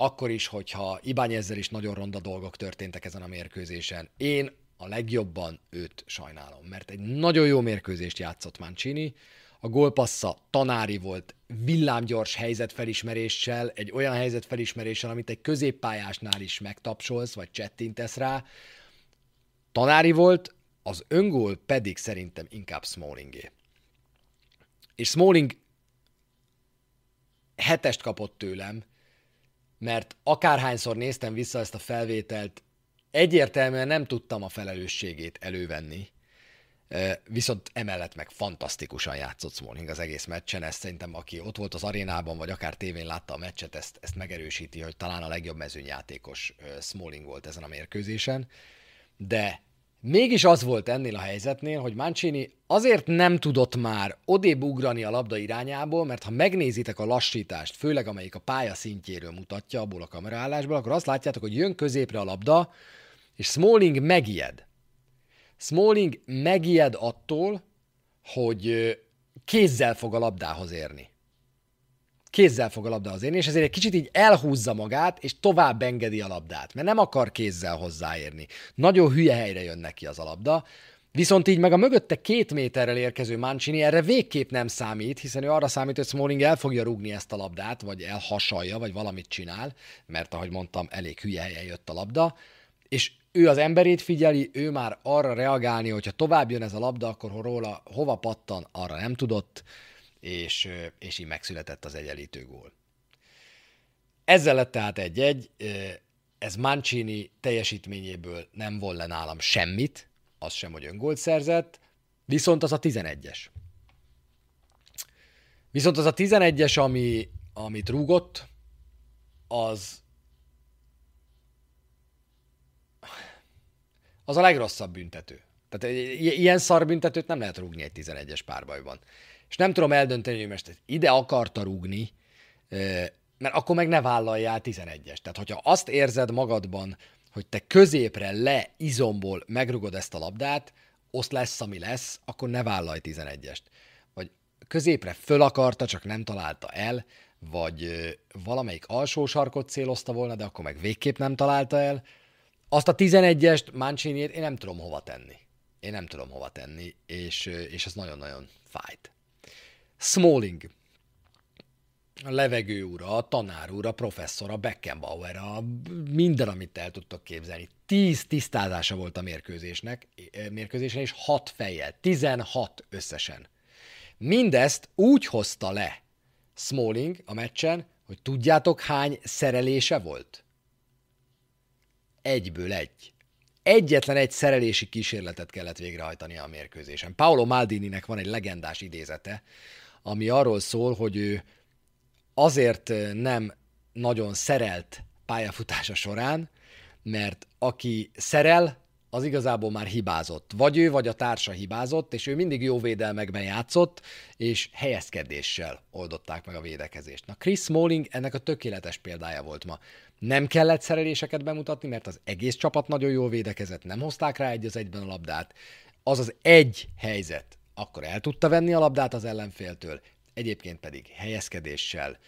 akkor is, hogyha Ibányezzel is nagyon ronda dolgok történtek ezen a mérkőzésen. Én a legjobban őt sajnálom, mert egy nagyon jó mérkőzést játszott Mancini, a gólpassza tanári volt, villámgyors helyzetfelismeréssel, egy olyan helyzetfelismeréssel, amit egy középpályásnál is megtapsolsz, vagy csettintesz rá. Tanári volt, az öngól pedig szerintem inkább Smallingé. És Smalling hetest kapott tőlem, mert akárhányszor néztem vissza ezt a felvételt, egyértelműen nem tudtam a felelősségét elővenni, viszont emellett meg fantasztikusan játszott Smalling az egész meccsen, ezt szerintem aki ott volt az arénában, vagy akár tévén látta a meccset, ezt, ezt megerősíti, hogy talán a legjobb mezőnyjátékos Smalling volt ezen a mérkőzésen, de Mégis az volt ennél a helyzetnél, hogy Mancini azért nem tudott már odébb ugrani a labda irányából, mert ha megnézitek a lassítást, főleg amelyik a pálya szintjéről mutatja abból a kameraállásból, akkor azt látjátok, hogy jön középre a labda, és Smalling megijed. Smalling megijed attól, hogy kézzel fog a labdához érni kézzel fog a labdához érni, és ezért egy kicsit így elhúzza magát, és tovább engedi a labdát, mert nem akar kézzel hozzáérni. Nagyon hülye helyre jön neki az a labda, Viszont így meg a mögötte két méterrel érkező Mancini erre végképp nem számít, hiszen ő arra számít, hogy Smalling el fogja rúgni ezt a labdát, vagy elhasalja, vagy valamit csinál, mert ahogy mondtam, elég hülye helyen jött a labda, és ő az emberét figyeli, ő már arra reagálni, hogyha tovább jön ez a labda, akkor róla hova pattan, arra nem tudott, és, és így megszületett az egyenlítő gól. Ezzel lett tehát egy-egy, ez Mancini teljesítményéből nem vol le nálam semmit, az sem, hogy öngólt szerzett, viszont az a 11-es. Viszont az a 11-es, ami, amit rúgott, az az a legrosszabb büntető. Tehát ilyen szar büntetőt nem lehet rúgni egy 11-es párbajban és nem tudom eldönteni, hogy most ide akarta rúgni, mert akkor meg ne vállaljál 11-es. Tehát, hogyha azt érzed magadban, hogy te középre le izomból megrugod ezt a labdát, azt lesz, ami lesz, akkor ne vállalj 11-est. Vagy középre föl akarta, csak nem találta el, vagy valamelyik alsó sarkot célozta volna, de akkor meg végképp nem találta el. Azt a 11-est mancini én nem tudom hova tenni. Én nem tudom hova tenni, és, és ez nagyon-nagyon fájt. Smalling. A levegő ura, a tanár úr, a professzor, a Beckenbauer, a minden, amit el tudtok képzelni. Tíz tisztázása volt a mérkőzésnek, mérkőzésen, és hat fejjel. Tizenhat összesen. Mindezt úgy hozta le Smalling a meccsen, hogy tudjátok hány szerelése volt? Egyből egy. Egyetlen egy szerelési kísérletet kellett végrehajtani a mérkőzésen. Paolo Maldininek van egy legendás idézete, ami arról szól, hogy ő azért nem nagyon szerelt pályafutása során, mert aki szerel, az igazából már hibázott. Vagy ő, vagy a társa hibázott, és ő mindig jó védelmekben játszott, és helyezkedéssel oldották meg a védekezést. Na, Chris Smalling ennek a tökéletes példája volt ma. Nem kellett szereléseket bemutatni, mert az egész csapat nagyon jól védekezett, nem hozták rá egy az egyben a labdát. Az az egy helyzet, akkor el tudta venni a labdát az ellenféltől, egyébként pedig helyezkedéssel,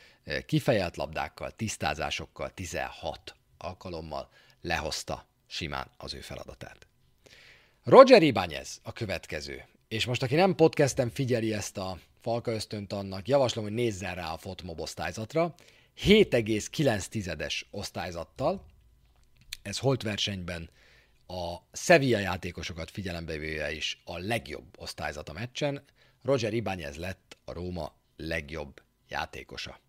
kifejelt labdákkal, tisztázásokkal, 16 alkalommal lehozta simán az ő feladatát. Roger Ibáñez a következő. És most, aki nem podcastem figyeli ezt a Falka ösztönt annak, javaslom, hogy nézzen rá a Fotmob osztályzatra. 7,9-es osztályzattal, ez holt versenyben a Sevilla játékosokat figyelembe véve is a legjobb osztályzat a meccsen. Roger Ibáñez lett a Róma legjobb játékosa.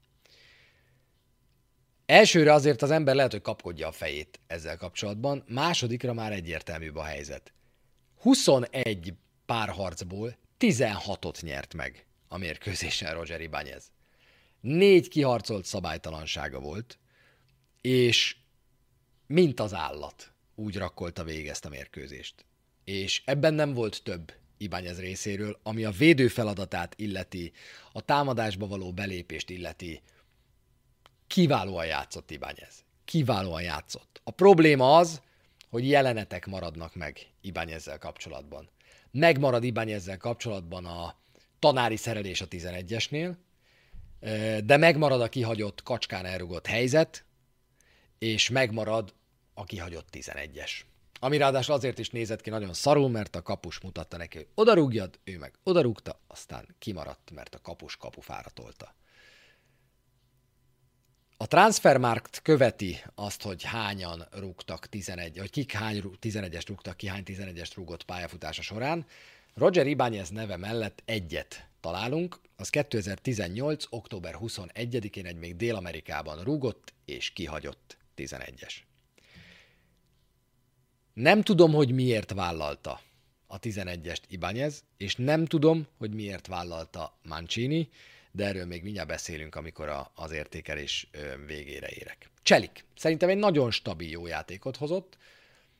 Elsőre azért az ember lehet, hogy kapkodja a fejét ezzel kapcsolatban, másodikra már egyértelműbb a helyzet. 21 párharcból 16-ot nyert meg a mérkőzésen Roger Ibáñez. Négy kiharcolt szabálytalansága volt, és mint az állat úgy rakkolta végig ezt a mérkőzést. És ebben nem volt több Ibáñez részéről, ami a védő feladatát illeti, a támadásba való belépést illeti, kiválóan játszott Ibányez. Kiválóan játszott. A probléma az, hogy jelenetek maradnak meg Ibányezzel kapcsolatban. Megmarad Ibányezzel kapcsolatban a tanári szerelés a 11-esnél, de megmarad a kihagyott kacskán elrugott helyzet, és megmarad a kihagyott 11-es. Ami ráadásul azért is nézett ki nagyon szarul, mert a kapus mutatta neki, hogy odarúgjad, ő meg odarúgta, aztán kimaradt, mert a kapus kapufára tolta. A Transfermarkt követi azt, hogy hányan rúgtak 11, vagy kik hány 11-est rúgtak ki, hány 11-est rúgott pályafutása során. Roger Ibáñez neve mellett egyet találunk, az 2018. október 21-én egy még Dél-Amerikában rúgott és kihagyott 11-es. Nem tudom, hogy miért vállalta a 11-est Ibáñez, és nem tudom, hogy miért vállalta Mancini, de erről még mindjárt beszélünk, amikor a, az értékelés végére érek. Cselik. Szerintem egy nagyon stabil jó játékot hozott.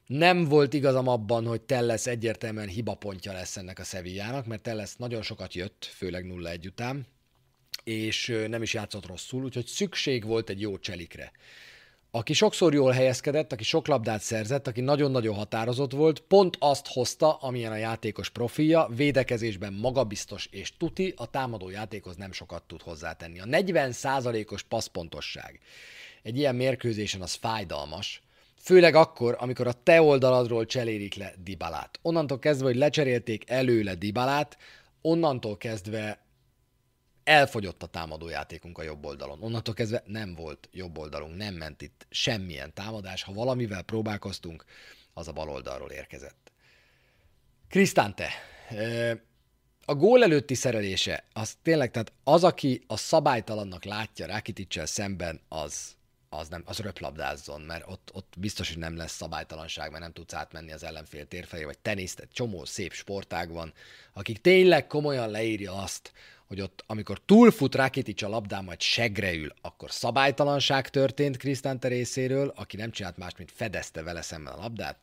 Nem volt igazam abban, hogy Telles egyértelműen hibapontja lesz ennek a Sevillának, mert Telles nagyon sokat jött, főleg 0-1 után, és nem is játszott rosszul, úgyhogy szükség volt egy jó Cselikre aki sokszor jól helyezkedett, aki sok labdát szerzett, aki nagyon-nagyon határozott volt, pont azt hozta, amilyen a játékos profilja, védekezésben magabiztos és tuti, a támadó játékhoz nem sokat tud hozzátenni. A 40%-os passzpontosság egy ilyen mérkőzésen az fájdalmas, főleg akkor, amikor a te oldaladról cserélik le Dibalát. Onnantól kezdve, hogy lecserélték előle Dibalát, onnantól kezdve elfogyott a támadójátékunk a jobb oldalon. Onnantól kezdve nem volt jobb oldalunk, nem ment itt semmilyen támadás. Ha valamivel próbálkoztunk, az a bal oldalról érkezett. Krisztánte, a gól előtti szerelése, az tényleg, tehát az, aki a szabálytalannak látja Rakiticsel szemben, az, az, nem, az röplabdázzon, mert ott, ott biztos, hogy nem lesz szabálytalanság, mert nem tudsz átmenni az ellenfél térfelé, vagy teniszt, egy csomó szép sportág van, akik tényleg komolyan leírja azt, hogy ott, amikor túlfut Rakitic a labdán, majd segre ül, akkor szabálytalanság történt Krisztánte részéről, aki nem csinált más, mint fedezte vele szemben a labdát,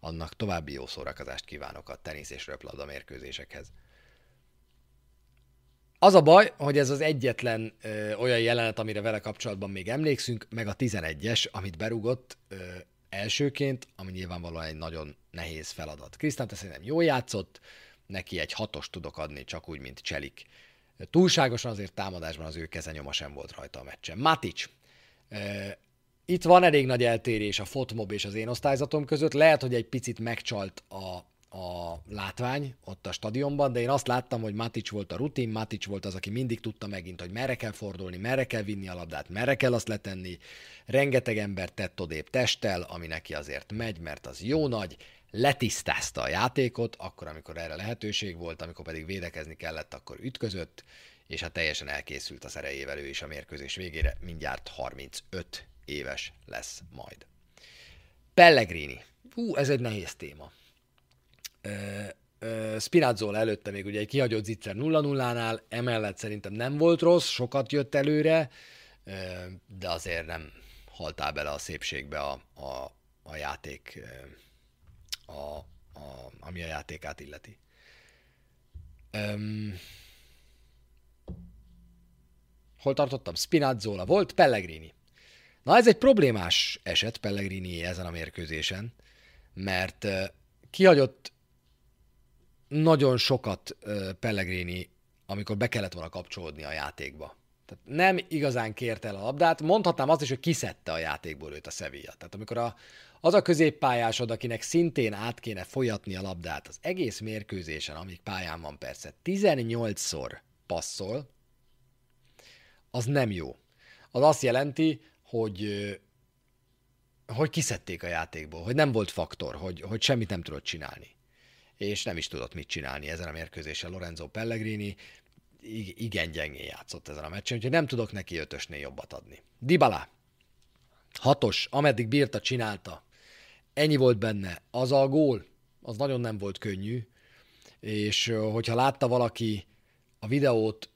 annak további jó szórakozást kívánok a tenisz és röplabda mérkőzésekhez. Az a baj, hogy ez az egyetlen ö, olyan jelenet, amire vele kapcsolatban még emlékszünk, meg a 11-es, amit berugott ö, elsőként, ami nyilvánvalóan egy nagyon nehéz feladat. Krisztánte szerintem jól játszott, neki egy hatos tudok adni, csak úgy, mint Cselik túlságosan azért támadásban az ő kezenyoma sem volt rajta a meccsen. Matic. Itt van elég nagy eltérés a fotmob és az én osztályzatom között. Lehet, hogy egy picit megcsalt a, a látvány ott a stadionban, de én azt láttam, hogy Matic volt a rutin, Matic volt az, aki mindig tudta megint, hogy merre kell fordulni, merre kell vinni a labdát, merre kell azt letenni. Rengeteg ember tett odébb testtel, ami neki azért megy, mert az jó nagy, letisztázta a játékot, akkor, amikor erre lehetőség volt, amikor pedig védekezni kellett, akkor ütközött, és hát teljesen elkészült az erejével ő is a mérkőzés végére, mindjárt 35 éves lesz majd. Pellegrini. Hú, ez egy nehéz téma. Spinazzola előtte még ugye egy kihagyott zicser 0-0-nál, emellett szerintem nem volt rossz, sokat jött előre, de azért nem haltál bele a szépségbe a, a, a játék, a, a, ami a játékát illeti. Um, hol tartottam? Spinazzola volt, Pellegrini. Na ez egy problémás eset Pellegrini ezen a mérkőzésen, mert kihagyott nagyon sokat Pellegrini, amikor be kellett volna kapcsolódni a játékba. Tehát nem igazán kért el a labdát, mondhatnám azt is, hogy kiszedte a játékból őt a Sevilla. Tehát amikor a, az a középpályásod, akinek szintén át kéne folyatni a labdát az egész mérkőzésen, amíg pályán van persze, 18-szor passzol, az nem jó. Az azt jelenti, hogy hogy kiszedték a játékból, hogy nem volt faktor, hogy, hogy semmit nem tudott csinálni. És nem is tudott mit csinálni ezen a mérkőzésen Lorenzo Pellegrini, igen gyengén játszott ezen a meccsen, úgyhogy nem tudok neki ötösnél jobbat adni. Dybala, hatos, ameddig bírta, csinálta. Ennyi volt benne. Az a gól, az nagyon nem volt könnyű, és hogyha látta valaki a videót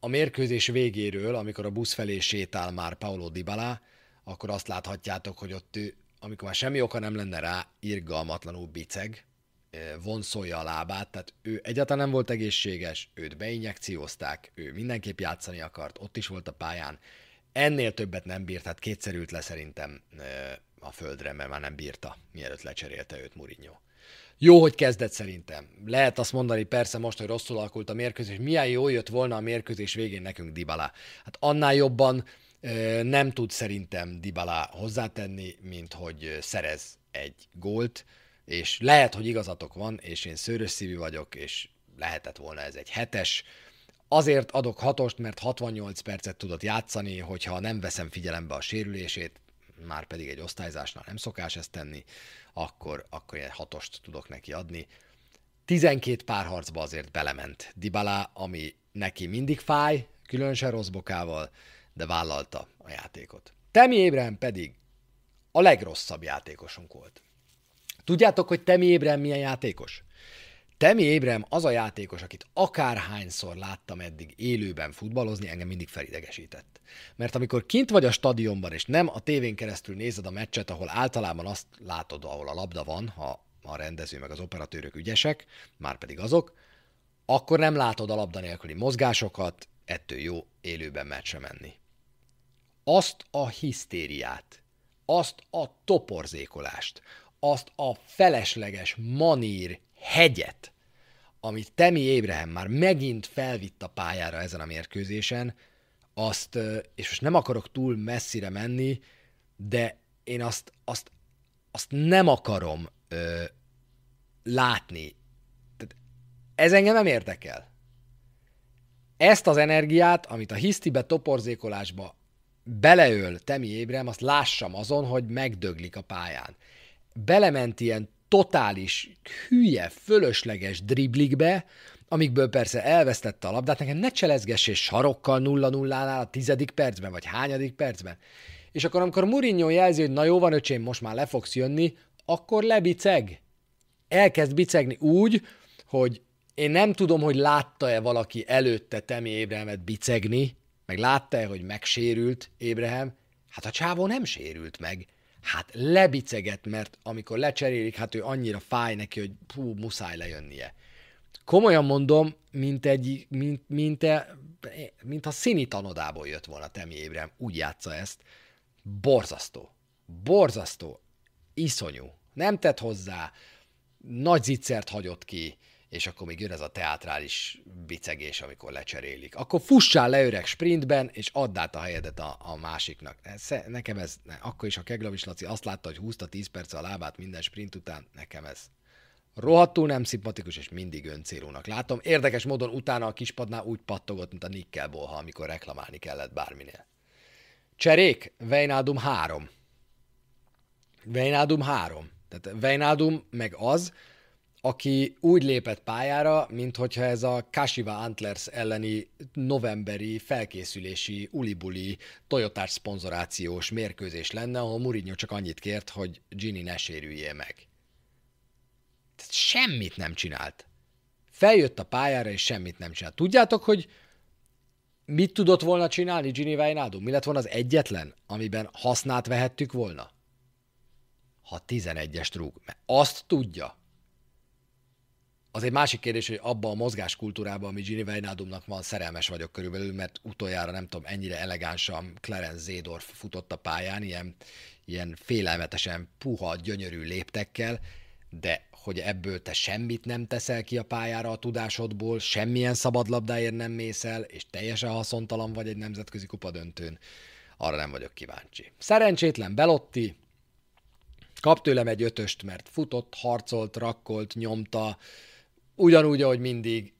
a mérkőzés végéről, amikor a busz felé sétál már Paulo Dybala, akkor azt láthatjátok, hogy ott ő, amikor már semmi oka nem lenne rá, irgalmatlanul biceg, vonszolja a lábát, tehát ő egyáltalán nem volt egészséges, őt beinjekciózták, ő mindenképp játszani akart, ott is volt a pályán, ennél többet nem bírt, hát kétszerült le szerintem a földre, mert már nem bírta, mielőtt lecserélte őt Mourinho. Jó, hogy kezdett szerintem. Lehet azt mondani persze most, hogy rosszul alakult a mérkőzés, milyen jó jött volna a mérkőzés végén nekünk Dybala. Hát annál jobban nem tud szerintem Dybala hozzátenni, mint hogy szerez egy gólt, és lehet, hogy igazatok van, és én szőrös szívű vagyok, és lehetett volna ez egy hetes. Azért adok hatost, mert 68 percet tudott játszani, hogyha nem veszem figyelembe a sérülését, már pedig egy osztályzásnál nem szokás ezt tenni, akkor, akkor egy hatost tudok neki adni. 12 párharcba azért belement Dybala, ami neki mindig fáj, különösen rossz bokával, de vállalta a játékot. Temi Ébren pedig a legrosszabb játékosunk volt. Tudjátok, hogy Temi Ébren milyen játékos? Temi Ébrem az a játékos, akit akárhányszor láttam eddig élőben futballozni, engem mindig felidegesített. Mert amikor kint vagy a stadionban, és nem a tévén keresztül nézed a meccset, ahol általában azt látod, ahol a labda van, ha a rendező meg az operatőrök ügyesek, már pedig azok, akkor nem látod a labda nélküli mozgásokat, ettől jó élőben meccsre menni. Azt a hisztériát, azt a toporzékolást, azt a felesleges manír hegyet, amit Temi Ébrehem már megint felvitt a pályára ezen a mérkőzésen, azt, és most nem akarok túl messzire menni, de én azt, azt, azt nem akarom ö, látni. Tehát ez engem nem érdekel. Ezt az energiát, amit a hisztibe, toporzékolásba beleöl Temi Ébrem, azt lássam azon, hogy megdöglik a pályán. Belement ilyen totális, hülye, fölösleges driblikbe, amikből persze elvesztette a labdát, nekem ne cselezgessé sarokkal 0-0-nál a tizedik percben, vagy hányadik percben. És akkor, amikor Mourinho jelzi, hogy na jó van, öcsém, most már le fogsz jönni, akkor lebiceg. Elkezd bicegni úgy, hogy én nem tudom, hogy látta-e valaki előtte Temi Ébrehemet bicegni, meg látta-e, hogy megsérült Ébrehem. Hát a csávó nem sérült meg hát lebiceget, mert amikor lecserélik, hát ő annyira fáj neki, hogy hú, muszáj lejönnie. Komolyan mondom, mint, egy, mint, mint, e, mint a színi tanodából jött volna Temi Ébrem, úgy játsza ezt. Borzasztó. Borzasztó. Iszonyú. Nem tett hozzá, nagy zicsert hagyott ki, és akkor még jön ez a teátrális bicegés, amikor lecserélik. Akkor fussál le öreg sprintben, és add át a helyedet a, a másiknak. Nekem ez, ne, akkor is a Keglavis Laci azt látta, hogy húzta 10 perc a lábát minden sprint után, nekem ez rohadtul nem szimpatikus, és mindig öncélúnak látom. Érdekes módon utána a kispadnál úgy pattogott, mint a Nickelbolha, amikor reklamálni kellett bárminél. Cserék, Vejnádum 3. Vejnádum 3. Tehát Vejnádum meg az, aki úgy lépett pályára, mint hogyha ez a Kashiwa Antlers elleni novemberi felkészülési ulibuli Toyotás szponzorációs mérkőzés lenne, ahol Mourinho csak annyit kért, hogy Gini ne sérüljél meg. Tehát semmit nem csinált. Feljött a pályára, és semmit nem csinált. Tudjátok, hogy mit tudott volna csinálni Gini Wijnaldum? Mi lett volna az egyetlen, amiben hasznát vehettük volna? Ha 11-est rúg. Mert azt tudja, az egy másik kérdés, hogy abban a mozgáskultúrában, ami Gini Wijnaldumnak van, szerelmes vagyok körülbelül, mert utoljára nem tudom, ennyire elegánsan Clarence Zedorf futott a pályán, ilyen, ilyen félelmetesen puha, gyönyörű léptekkel, de hogy ebből te semmit nem teszel ki a pályára a tudásodból, semmilyen szabadlabdáért nem mész el, és teljesen haszontalan vagy egy nemzetközi kupadöntőn, arra nem vagyok kíváncsi. Szerencsétlen Belotti, kap tőlem egy ötöst, mert futott, harcolt, rakkolt, nyomta, ugyanúgy, ahogy mindig,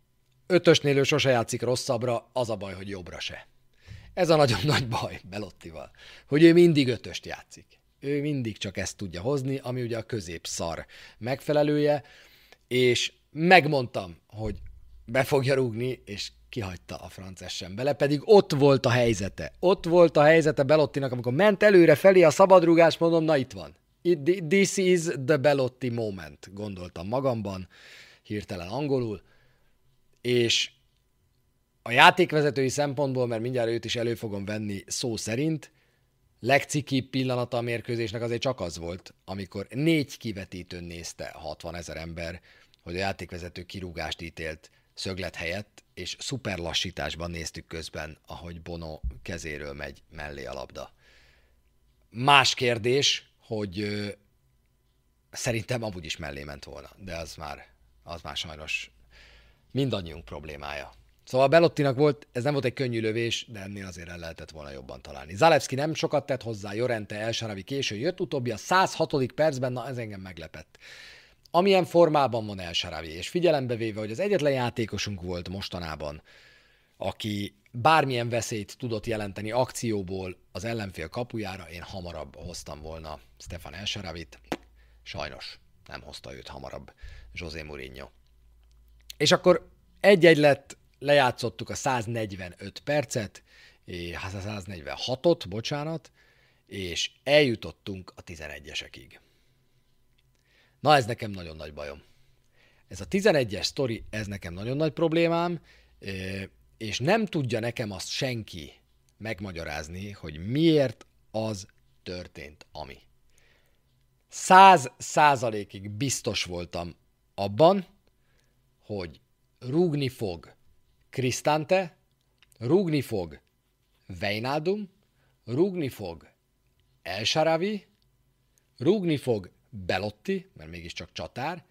ötösnél ő sose játszik rosszabbra, az a baj, hogy jobbra se. Ez a nagyon *laughs* nagy baj Belottival, hogy ő mindig ötöst játszik. Ő mindig csak ezt tudja hozni, ami ugye a középszar megfelelője, és megmondtam, hogy be fogja rúgni, és kihagyta a frances sem bele, pedig ott volt a helyzete. Ott volt a helyzete Belottinak, amikor ment előre felé a szabadrúgás, mondom, na itt van. This is the Belotti moment, gondoltam magamban, hirtelen angolul, és a játékvezetői szempontból, mert mindjárt őt is elő fogom venni szó szerint, legcikibb pillanata a mérkőzésnek azért csak az volt, amikor négy kivetítőn nézte 60 ezer ember, hogy a játékvezető kirúgást ítélt szöglet helyett, és szuper lassításban néztük közben, ahogy Bono kezéről megy mellé a labda. Más kérdés, hogy ö, szerintem amúgy is mellé ment volna, de az már az már sajnos mindannyiunk problémája. Szóval Belottinak volt, ez nem volt egy könnyű lövés, de ennél azért el lehetett volna jobban találni. Zalewski nem sokat tett hozzá, Jorente Elsaravi késő jött, utóbbi a 106. percben, na ez engem meglepett. Amilyen formában van Elsaravi, és figyelembe véve, hogy az egyetlen játékosunk volt mostanában, aki bármilyen veszélyt tudott jelenteni akcióból az ellenfél kapujára, én hamarabb hoztam volna Stefan Elsaravit. Sajnos nem hozta őt hamarabb José Mourinho. És akkor egy-egy lett, lejátszottuk a 145 percet, hát a 146-ot, bocsánat, és eljutottunk a 11-esekig. Na ez nekem nagyon nagy bajom. Ez a 11-es sztori, ez nekem nagyon nagy problémám, és nem tudja nekem azt senki megmagyarázni, hogy miért az történt, ami. Száz százalékig biztos voltam abban, hogy rúgni fog Krisztante, rúgni fog Vejnádum, rúgni fog Elsaravi, rúgni fog Belotti, mert mégiscsak csatár,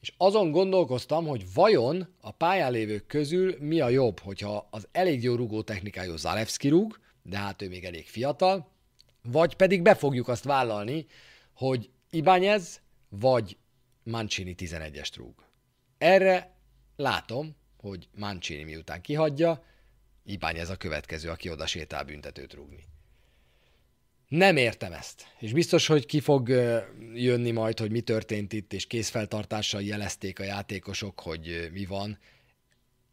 és azon gondolkoztam, hogy vajon a pályán lévők közül mi a jobb, hogyha az elég jó rúgó technikájú Zalewski rúg, de hát ő még elég fiatal, vagy pedig be fogjuk azt vállalni, hogy Ibányez vagy Mancini 11-est rúg. Erre látom, hogy Mancini miután kihagyja, Ibányez a következő, aki oda sétál büntetőt rúgni. Nem értem ezt. És biztos, hogy ki fog jönni majd, hogy mi történt itt, és készfeltartással jelezték a játékosok, hogy mi van.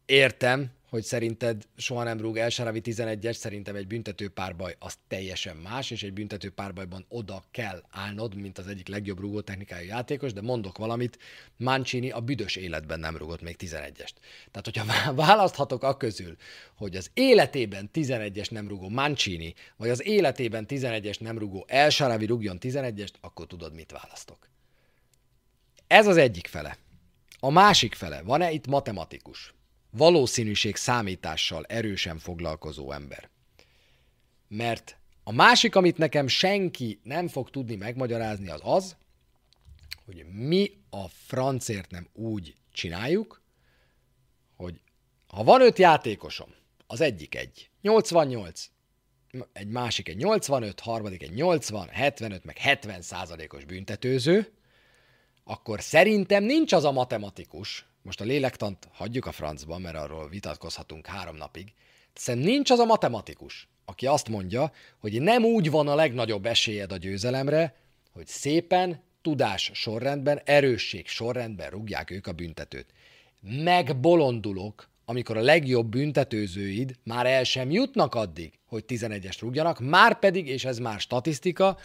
Értem, hogy szerinted soha nem rúg El Saravi 11-es, szerintem egy büntető párbaj az teljesen más, és egy büntető párbajban oda kell állnod, mint az egyik legjobb rúgó technikájú játékos, de mondok valamit, Mancini a büdös életben nem rúgott még 11-est. Tehát, hogyha *laughs* választhatok a közül, hogy az életében 11-es nem rúgó Mancini, vagy az életében 11-es nem rúgó El Saravi rúgjon 11-est, akkor tudod, mit választok. Ez az egyik fele. A másik fele, van-e itt matematikus? Valószínűség számítással erősen foglalkozó ember. Mert a másik, amit nekem senki nem fog tudni megmagyarázni, az az, hogy mi a francért nem úgy csináljuk, hogy ha van öt játékosom, az egyik egy 88, egy másik egy 85, harmadik egy 80, 75, meg 70 százalékos büntetőző, akkor szerintem nincs az a matematikus, most a lélektant hagyjuk a francba, mert arról vitatkozhatunk három napig, szerintem nincs az a matematikus, aki azt mondja, hogy nem úgy van a legnagyobb esélyed a győzelemre, hogy szépen, tudás sorrendben, erősség sorrendben rúgják ők a büntetőt. Megbolondulok, amikor a legjobb büntetőzőid már el sem jutnak addig, hogy 11-est rúgjanak, már pedig, és ez már statisztika,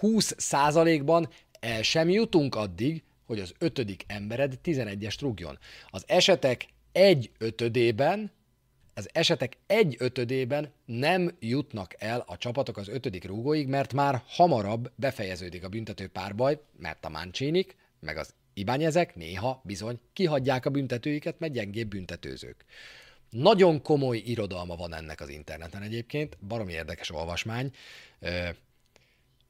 20%-ban el sem jutunk addig, hogy az ötödik embered 11-est rúgjon. Az esetek egy ötödében, az esetek egy ötödében nem jutnak el a csapatok az ötödik rúgóig, mert már hamarabb befejeződik a büntető párbaj, mert a Mancsinik, meg az Ibányezek néha bizony kihagyják a büntetőiket, mert gyengébb büntetőzők. Nagyon komoly irodalma van ennek az interneten egyébként, baromi érdekes olvasmány.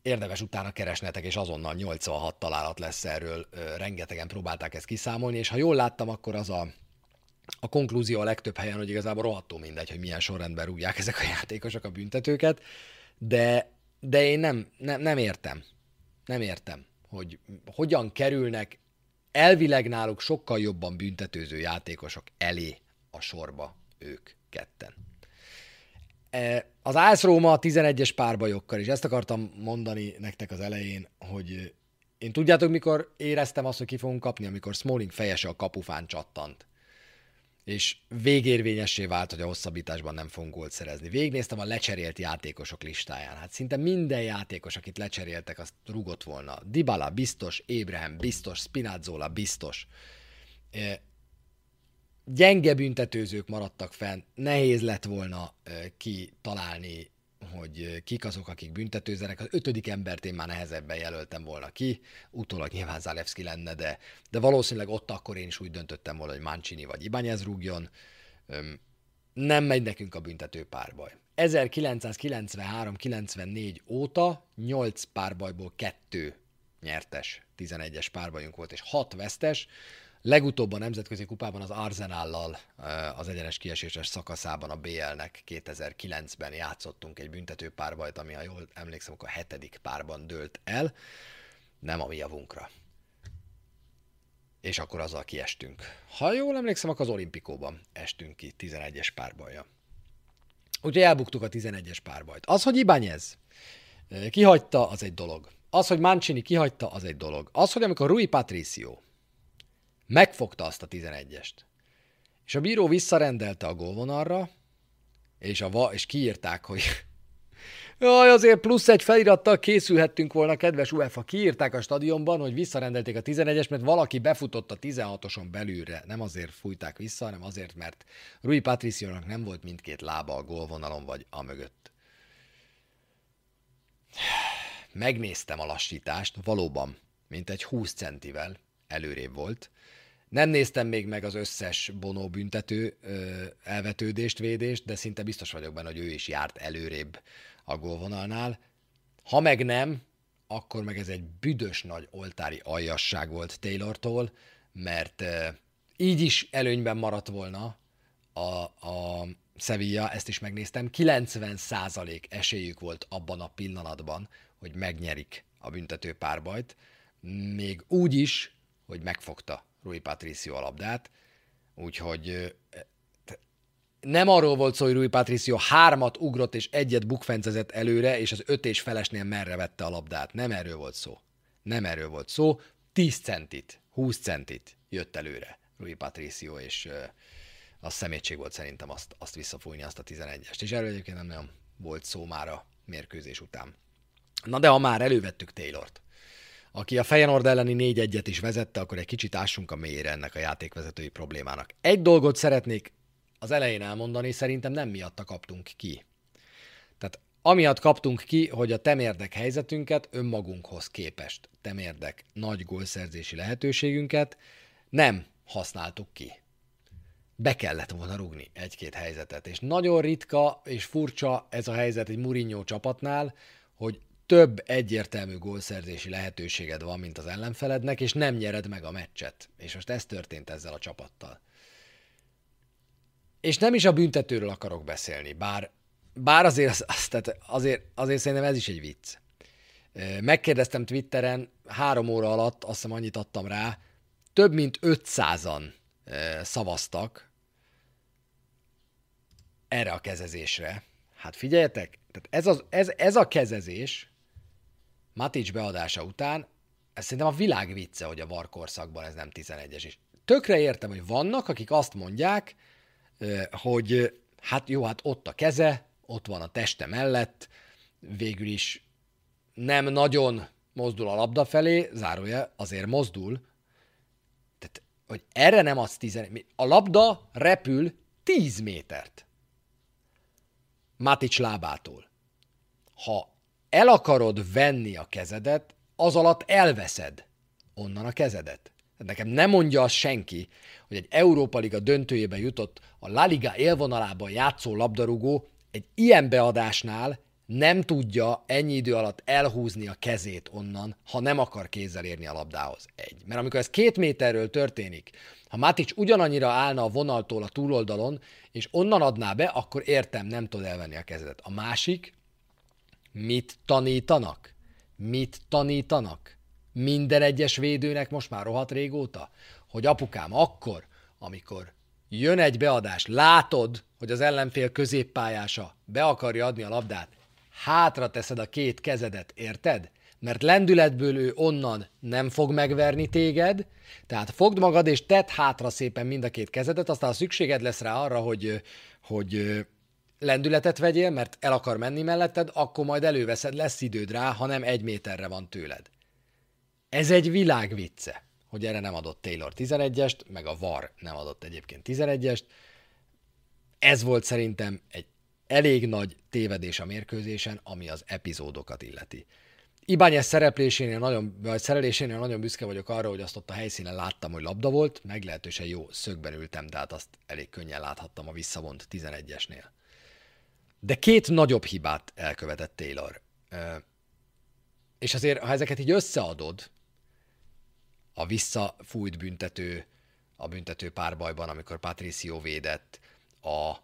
Érdemes utána keresnetek, és azonnal 86 találat lesz erről. Rengetegen próbálták ezt kiszámolni, és ha jól láttam, akkor az a, a konklúzió a legtöbb helyen, hogy igazából rohadtó mindegy, hogy milyen sorrendben rúgják ezek a játékosok a büntetőket, de, de én nem, nem, nem értem. Nem értem, hogy hogyan kerülnek elvileg náluk sokkal jobban büntetőző játékosok elé a sorba ők ketten. Az Ász Róma a 11-es párbajokkal, és ezt akartam mondani nektek az elején, hogy én tudjátok, mikor éreztem azt, hogy ki fogunk kapni, amikor Smalling fejese a kapufán csattant és végérvényessé vált, hogy a hosszabbításban nem fogunk gólt szerezni. Végnéztem a lecserélt játékosok listáján. Hát szinte minden játékos, akit lecseréltek, azt rugott volna. Dybala biztos, Ébrahim biztos, Spinazzola biztos. Gyenge büntetőzők maradtak fenn, nehéz lett volna kitalálni hogy kik azok, akik büntetőzenek. Az ötödik embert én már nehezebben jelöltem volna ki, utólag nyilván Zalewski lenne, de, de valószínűleg ott akkor én is úgy döntöttem volna, hogy Mancini vagy Ibányez rúgjon. Nem megy nekünk a büntető párbaj. 1993-94 óta 8 párbajból 2 nyertes 11-es párbajunk volt, és 6 vesztes. Legutóbb a Nemzetközi Kupában az Arzenállal az egyenes kieséses szakaszában a BL-nek 2009-ben játszottunk egy büntető párbajt, ami, ha jól emlékszem, akkor a hetedik párban dőlt el, nem a mi javunkra. És akkor azzal kiestünk. Ha jól emlékszem, akkor az olimpikóban estünk ki 11-es párbaja. Úgyhogy elbuktuk a 11-es párbajt. Az, hogy Ibányez kihagyta, az egy dolog. Az, hogy Mancini kihagyta, az egy dolog. Az, hogy amikor Rui Patricio Megfogta azt a 11-est. És a bíró visszarendelte a gólvonalra, és, a va- és kiírták, hogy *laughs* Jaj, azért plusz egy felirattal készülhettünk volna, kedves UEFA. Kiírták a stadionban, hogy visszarendelték a 11-es, mert valaki befutott a 16-oson belülre. Nem azért fújták vissza, hanem azért, mert Rui Patriciónak nem volt mindkét lába a gólvonalon vagy a mögött. *sighs* Megnéztem a lassítást, valóban, mint egy 20 centivel előrébb volt, nem néztem még meg az összes Bono büntető elvetődést, védést, de szinte biztos vagyok benne, hogy ő is járt előrébb a gólvonalnál. Ha meg nem, akkor meg ez egy büdös nagy oltári aljasság volt Taylortól, mert így is előnyben maradt volna a, a Sevilla, ezt is megnéztem, 90% esélyük volt abban a pillanatban, hogy megnyerik a büntető párbajt, még úgy is, hogy megfogta Rui Patricio a labdát, úgyhogy nem arról volt szó, hogy Rui Patricio hármat ugrott és egyet bukfencezett előre, és az öt és felesnél merre vette a labdát. Nem erről volt szó. Nem erről volt szó. 10 centit, 20 centit jött előre Rui Patricio, és az szemétség volt szerintem azt, azt visszafújni, azt a 11-est. És erről egyébként nem nagyon volt szó már a mérkőzés után. Na de ha már elővettük Taylort, aki a Feyenoord elleni 4-1-et is vezette, akkor egy kicsit ássunk a mélyére ennek a játékvezetői problémának. Egy dolgot szeretnék az elején elmondani, szerintem nem miatta kaptunk ki. Tehát amiatt kaptunk ki, hogy a temérdek helyzetünket önmagunkhoz képest, temérdek nagy gólszerzési lehetőségünket nem használtuk ki. Be kellett volna rugni egy-két helyzetet, és nagyon ritka és furcsa ez a helyzet egy Mourinho csapatnál, hogy több egyértelmű gólszerzési lehetőséged van, mint az ellenfelednek, és nem nyered meg a meccset. És most ez történt ezzel a csapattal. és nem is a büntetőről akarok beszélni, bár, bár azért, az, az, tehát azért, azért szerintem ez is egy vicc. Megkérdeztem Twitteren, három óra alatt, azt hiszem annyit adtam rá, több mint 500-an szavaztak erre a kezezésre. Hát figyeljetek, tehát ez, az, ez, ez a kezezés Matic beadása után, ez szerintem a világ vicce, hogy a varkorszakban ez nem 11-es. És tökre értem, hogy vannak, akik azt mondják, hogy hát jó, hát ott a keze, ott van a teste mellett, végül is nem nagyon mozdul a labda felé, zárója, azért mozdul, tehát, hogy erre nem az 10, a labda repül 10 métert Matic lábától. Ha el akarod venni a kezedet, az alatt elveszed onnan a kezedet. Nekem nem mondja azt senki, hogy egy Európa Liga döntőjében jutott a La Liga élvonalában játszó labdarúgó egy ilyen beadásnál nem tudja ennyi idő alatt elhúzni a kezét onnan, ha nem akar kézzel érni a labdához. Egy. Mert amikor ez két méterről történik, ha Matic ugyanannyira állna a vonaltól a túloldalon, és onnan adná be, akkor értem, nem tud elvenni a kezedet. A másik, mit tanítanak? Mit tanítanak? Minden egyes védőnek most már rohadt régóta, hogy apukám akkor, amikor jön egy beadás, látod, hogy az ellenfél középpályása be akarja adni a labdát, hátra teszed a két kezedet, érted? Mert lendületből ő onnan nem fog megverni téged, tehát fogd magad és tedd hátra szépen mind a két kezedet, aztán szükséged lesz rá arra, hogy, hogy lendületet vegyél, mert el akar menni melletted, akkor majd előveszed, lesz időd rá, ha nem egy méterre van tőled. Ez egy világvicce, hogy erre nem adott Taylor 11-est, meg a VAR nem adott egyébként 11-est. Ez volt szerintem egy elég nagy tévedés a mérkőzésen, ami az epizódokat illeti. Ibányes szereplésénél nagyon, vagy szerelésénél nagyon büszke vagyok arra, hogy azt ott a helyszínen láttam, hogy labda volt, meglehetősen jó szögben ültem, tehát azt elég könnyen láthattam a visszavont 11-esnél. De két nagyobb hibát elkövetett Taylor. És azért, ha ezeket így összeadod, a visszafújt büntető, a büntető párbajban, amikor Patricio védett, a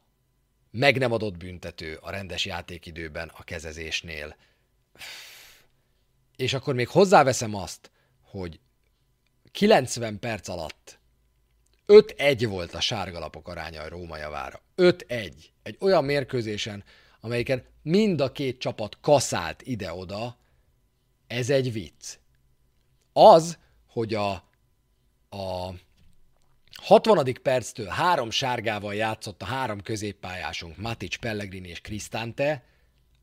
meg nem adott büntető a rendes játékidőben a kezezésnél. És akkor még hozzáveszem azt, hogy 90 perc alatt 5-1 volt a sárgalapok aránya a Róma javára. 5-1. Egy olyan mérkőzésen, amelyiken mind a két csapat kaszált ide-oda, ez egy vicc. Az, hogy a, a 60. perctől három sárgával játszott a három középpályásunk, Matic, Pellegrini és Cristante,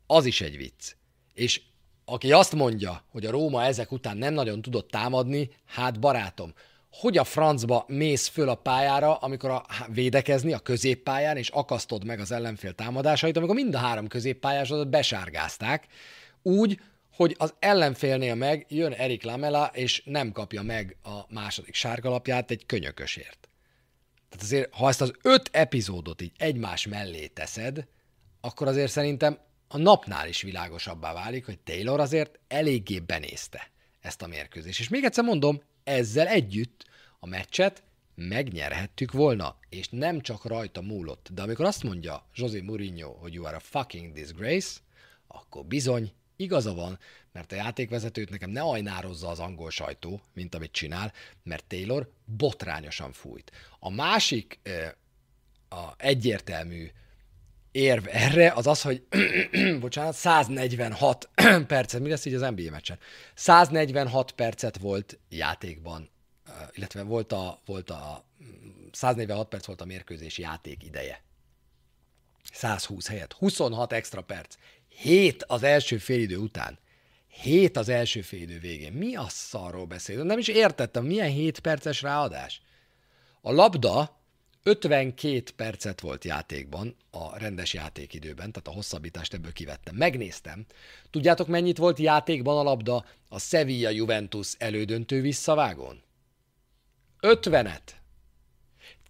az is egy vicc. És aki azt mondja, hogy a Róma ezek után nem nagyon tudott támadni, hát barátom, hogy a francba mész föl a pályára, amikor a védekezni a középpályán, és akasztod meg az ellenfél támadásait, amikor mind a három középpályásodat besárgázták, úgy, hogy az ellenfélnél meg jön Erik Lamela, és nem kapja meg a második sárgalapját egy könyökösért. Tehát azért, ha ezt az öt epizódot így egymás mellé teszed, akkor azért szerintem a napnál is világosabbá válik, hogy Taylor azért eléggé benézte ezt a mérkőzést. És még egyszer mondom, ezzel együtt a meccset megnyerhettük volna, és nem csak rajta múlott. De amikor azt mondja José Mourinho, hogy you are a fucking disgrace, akkor bizony igaza van, mert a játékvezetőt nekem ne ajnározza az angol sajtó, mint amit csinál, mert Taylor botrányosan fújt. A másik a egyértelmű érv erre az az, hogy *clears throat* bocsánat, 146 *clears throat* percet, mi lesz így az NBA meccsen? 146 percet volt játékban, illetve volt a, volt a 146 perc volt a mérkőzés játék ideje. 120 helyett. 26 extra perc. 7 az első félidő után. 7 az első félidő végén. Mi a szarról beszélünk? Nem is értettem, milyen 7 perces ráadás. A labda 52 percet volt játékban, a rendes játékidőben, tehát a hosszabbítást ebből kivettem. Megnéztem. Tudjátok, mennyit volt játékban a labda a Sevilla Juventus elődöntő visszavágón? 50-et.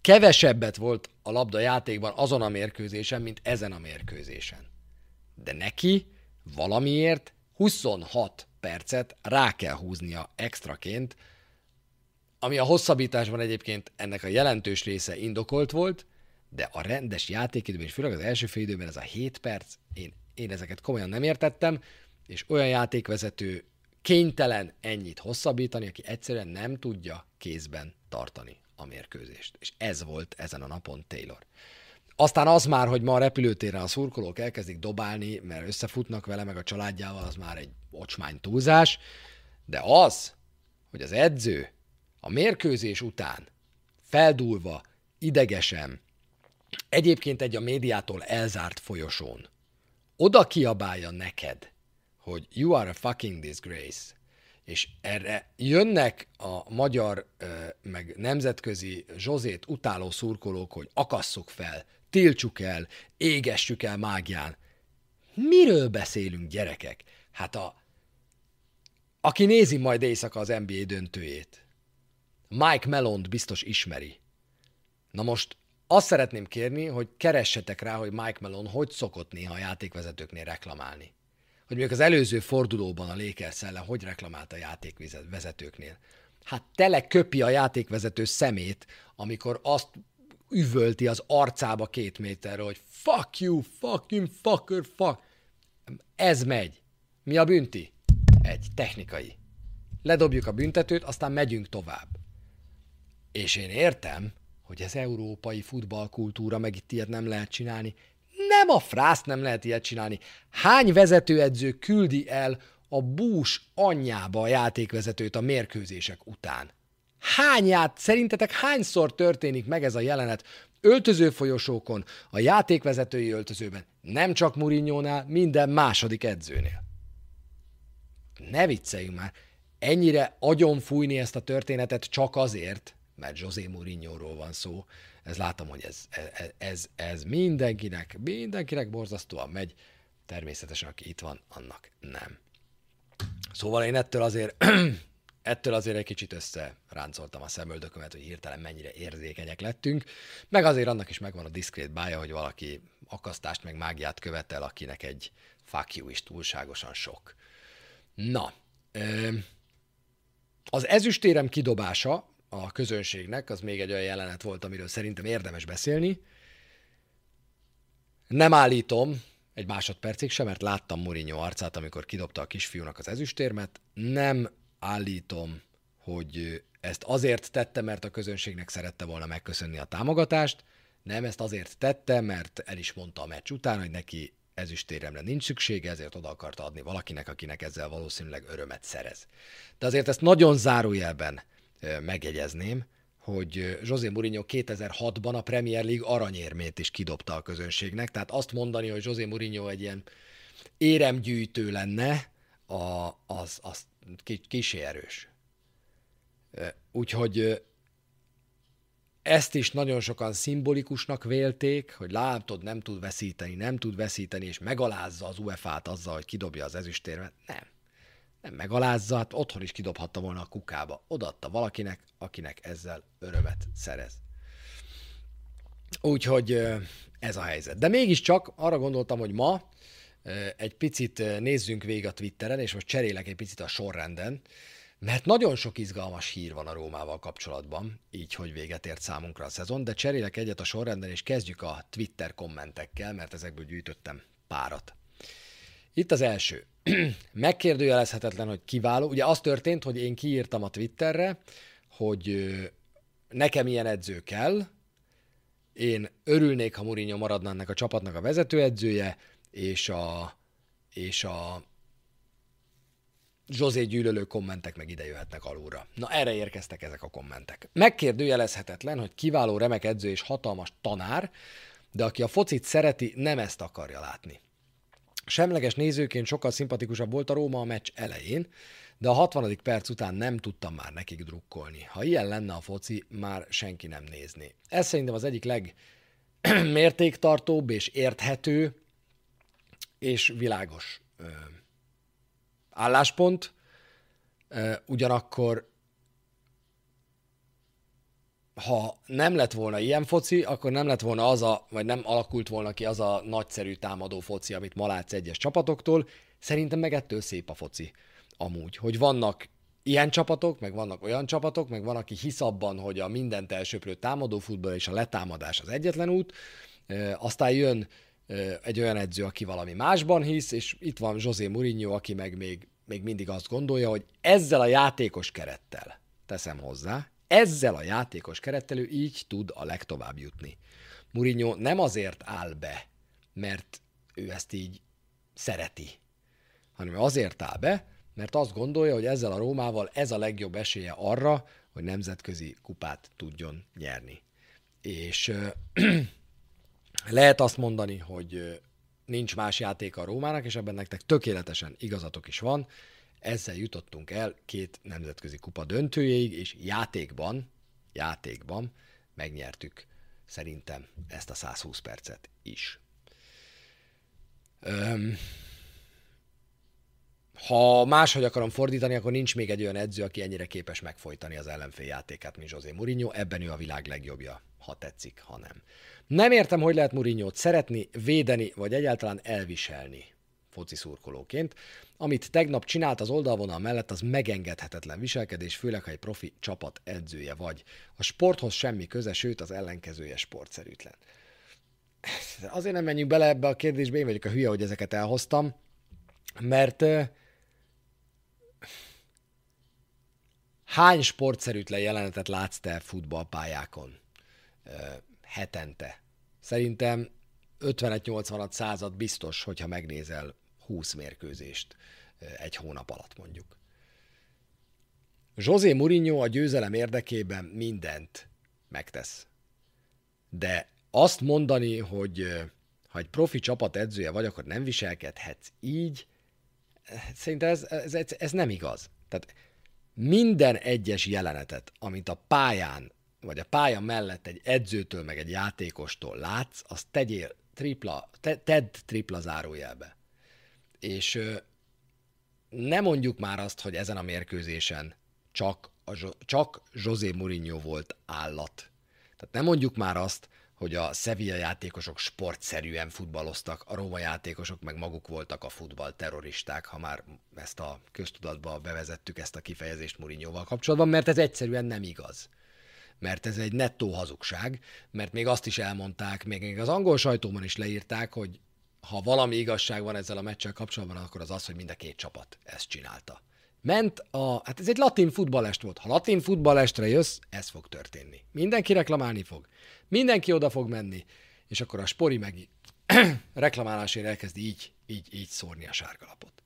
Kevesebbet volt a labda játékban azon a mérkőzésen, mint ezen a mérkőzésen. De neki valamiért 26 percet rá kell húznia extraként, ami a hosszabbításban egyébként ennek a jelentős része indokolt volt, de a rendes játékidőben, és főleg az első fél időben ez a 7 perc, én, én ezeket komolyan nem értettem, és olyan játékvezető kénytelen ennyit hosszabbítani, aki egyszerűen nem tudja kézben tartani a mérkőzést. És ez volt ezen a napon Taylor. Aztán az már, hogy ma a repülőtéren a szurkolók elkezdik dobálni, mert összefutnak vele, meg a családjával, az már egy ocsmány túlzás, de az, hogy az edző a mérkőzés után feldúlva, idegesen, egyébként egy a médiától elzárt folyosón, oda kiabálja neked, hogy you are a fucking disgrace, és erre jönnek a magyar, meg nemzetközi Zsozét utáló szurkolók, hogy akasszuk fel, tiltsuk el, égessük el mágián. Miről beszélünk, gyerekek? Hát a... Aki nézi majd éjszaka az NBA döntőjét, Mike Melont biztos ismeri. Na most azt szeretném kérni, hogy keressetek rá, hogy Mike Melon hogy szokott néha a játékvezetőknél reklamálni. Hogy mondjuk az előző fordulóban a Lakers ellen hogy reklamált a játékvezetőknél. Hát tele köpi a játékvezető szemét, amikor azt üvölti az arcába két méterre, hogy fuck you, fucking fucker, fuck. Ez megy. Mi a bünti? Egy, technikai. Ledobjuk a büntetőt, aztán megyünk tovább. És én értem, hogy ez európai futballkultúra, meg itt ilyet nem lehet csinálni. Nem a frászt nem lehet ilyet csinálni. Hány vezetőedző küldi el a bús anyjába a játékvezetőt a mérkőzések után? Hányát, szerintetek hányszor történik meg ez a jelenet öltöző folyosókon, a játékvezetői öltözőben, nem csak Murinyónál, minden második edzőnél? Ne vicceljünk már, ennyire agyon fújni ezt a történetet csak azért, mert José Mourinho-ról van szó, ez látom, hogy ez, ez, ez, ez mindenkinek, mindenkinek borzasztóan megy, természetesen aki itt van, annak nem. Szóval én ettől azért *clears throat* ettől azért egy kicsit összeráncoltam a szemöldökömet, hogy hirtelen mennyire érzékenyek lettünk, meg azért annak is megvan a diszkrét bája, hogy valaki akasztást meg mágiát követel, akinek egy fuck you is túlságosan sok. Na, az ezüstérem kidobása a közönségnek, az még egy olyan jelenet volt, amiről szerintem érdemes beszélni. Nem állítom egy másodpercig sem, mert láttam Mourinho arcát, amikor kidobta a kisfiúnak az ezüstérmet. Nem állítom, hogy ezt azért tette, mert a közönségnek szerette volna megköszönni a támogatást, nem, ezt azért tette, mert el is mondta a meccs után, hogy neki ezüstéremre nincs szüksége, ezért oda akarta adni valakinek, akinek ezzel valószínűleg örömet szerez. De azért ezt nagyon zárójelben megjegyezném, hogy José Mourinho 2006-ban a Premier League aranyérmét is kidobta a közönségnek, tehát azt mondani, hogy José Mourinho egy ilyen éremgyűjtő lenne, az, az kisé erős. Úgyhogy ezt is nagyon sokan szimbolikusnak vélték, hogy látod, nem tud veszíteni, nem tud veszíteni, és megalázza az UEFA-t azzal, hogy kidobja az ezüstérmet. Nem. Nem megalázza, hát otthon is kidobhatta volna a kukába. Odaadta valakinek, akinek ezzel örömet szerez. Úgyhogy ez a helyzet. De mégiscsak arra gondoltam, hogy ma egy picit nézzünk végig a Twitteren, és most cserélek egy picit a sorrenden, mert nagyon sok izgalmas hír van a Rómával kapcsolatban, így, hogy véget ért számunkra a szezon, de cserélek egyet a sorrenden, és kezdjük a Twitter kommentekkel, mert ezekből gyűjtöttem párat. Itt az első. *clears throat* Megkérdőjelezhetetlen, hogy kiváló. Ugye az történt, hogy én kiírtam a Twitterre, hogy nekem ilyen edző kell, én örülnék, ha Mourinho maradna ennek a csapatnak a vezetőedzője, és a, és a Zsozé gyűlölő kommentek meg ide jöhetnek alulra. Na erre érkeztek ezek a kommentek. Megkérdőjelezhetetlen, hogy kiváló remek edző és hatalmas tanár, de aki a focit szereti, nem ezt akarja látni. Semleges nézőként sokkal szimpatikusabb volt a Róma a meccs elején, de a 60. perc után nem tudtam már nekik drukkolni. Ha ilyen lenne a foci, már senki nem nézni. Ez szerintem az egyik legmértéktartóbb *clears throat* és érthető és világos ö, álláspont, ö, ugyanakkor ha nem lett volna ilyen foci, akkor nem lett volna az a, vagy nem alakult volna ki az a nagyszerű támadó foci, amit ma látsz egyes csapatoktól. Szerintem meg ettől szép a foci amúgy, hogy vannak ilyen csapatok, meg vannak olyan csapatok, meg van, aki hisz abban, hogy a mindent elsöprő támadó futball és a letámadás az egyetlen út, aztán jön egy olyan edző, aki valami másban hisz, és itt van José Mourinho, aki meg még, még mindig azt gondolja, hogy ezzel a játékos kerettel, teszem hozzá, ezzel a játékos kerettel ő így tud a legtovább jutni. Mourinho nem azért áll be, mert ő ezt így szereti, hanem azért áll be, mert azt gondolja, hogy ezzel a Rómával ez a legjobb esélye arra, hogy nemzetközi kupát tudjon nyerni. És *clears throat* lehet azt mondani, hogy nincs más játék a Rómának, és ebben nektek tökéletesen igazatok is van. Ezzel jutottunk el két nemzetközi kupa döntőjéig, és játékban, játékban megnyertük szerintem ezt a 120 percet is. Öm, ha máshogy akarom fordítani, akkor nincs még egy olyan edző, aki ennyire képes megfojtani az ellenfél játékát, mint José Mourinho. Ebben ő a világ legjobbja, ha tetszik, ha nem. Nem értem, hogy lehet Mourinho-t szeretni, védeni, vagy egyáltalán elviselni foci szurkolóként. Amit tegnap csinált az oldalvonal mellett, az megengedhetetlen viselkedés, főleg ha egy profi csapat edzője vagy. A sporthoz semmi köze, sőt az ellenkezője sportszerűtlen. *laughs* Azért nem menjünk bele ebbe a kérdésbe, én vagyok a hülye, hogy ezeket elhoztam, mert hány sportszerűtlen jelenetet látsz te futballpályákon hetente? Szerintem 50-80 század biztos, hogyha megnézel 20 mérkőzést egy hónap alatt mondjuk. José Mourinho a győzelem érdekében mindent megtesz. De azt mondani, hogy ha egy profi csapat edzője vagy, akkor nem viselkedhetsz így, szerintem ez, ez, ez, ez nem igaz. Tehát minden egyes jelenetet, amit a pályán, vagy a pálya mellett egy edzőtől, meg egy játékostól látsz, azt tegyél tripla, te, tedd tripla zárójelbe. És ö, ne mondjuk már azt, hogy ezen a mérkőzésen csak, a, csak José Mourinho volt állat. Tehát nem mondjuk már azt, hogy a Sevilla játékosok sportszerűen futballoztak, a Róma játékosok meg maguk voltak a futball terroristák, ha már ezt a köztudatba bevezettük ezt a kifejezést Mourinhoval kapcsolatban, mert ez egyszerűen nem igaz. Mert ez egy nettó hazugság, mert még azt is elmondták, még az angol sajtóban is leírták, hogy ha valami igazság van ezzel a meccsel kapcsolatban, akkor az az, hogy mind a két csapat ezt csinálta. Ment a, hát ez egy latin futballest volt. Ha latin futballestre jössz, ez fog történni. Mindenki reklamálni fog. Mindenki oda fog menni, és akkor a spori meg *clears throat* reklamálásért elkezd így, így, így szórni a sárgalapot.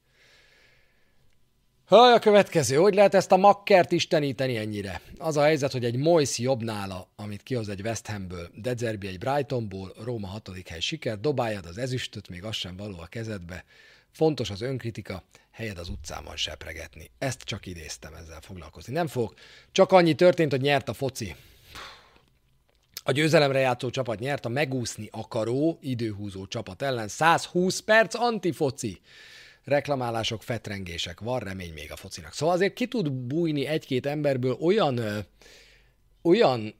Haj, a következő. Hogy lehet ezt a makkert isteníteni ennyire? Az a helyzet, hogy egy Moise jobb nála, amit kihoz egy West Hamből, Dezerbi egy Brightonból, Róma hatodik hely siker, dobáljad az ezüstöt, még az sem való a kezedbe. Fontos az önkritika, helyed az utcában sepregetni. Ezt csak idéztem ezzel foglalkozni. Nem fog. Csak annyi történt, hogy nyert a foci. A győzelemre játszó csapat nyert a megúszni akaró, időhúzó csapat ellen 120 perc antifoci. Reklamálások, fetrengések, van remény még a focinak. Szóval azért ki tud bújni egy-két emberből olyan, olyan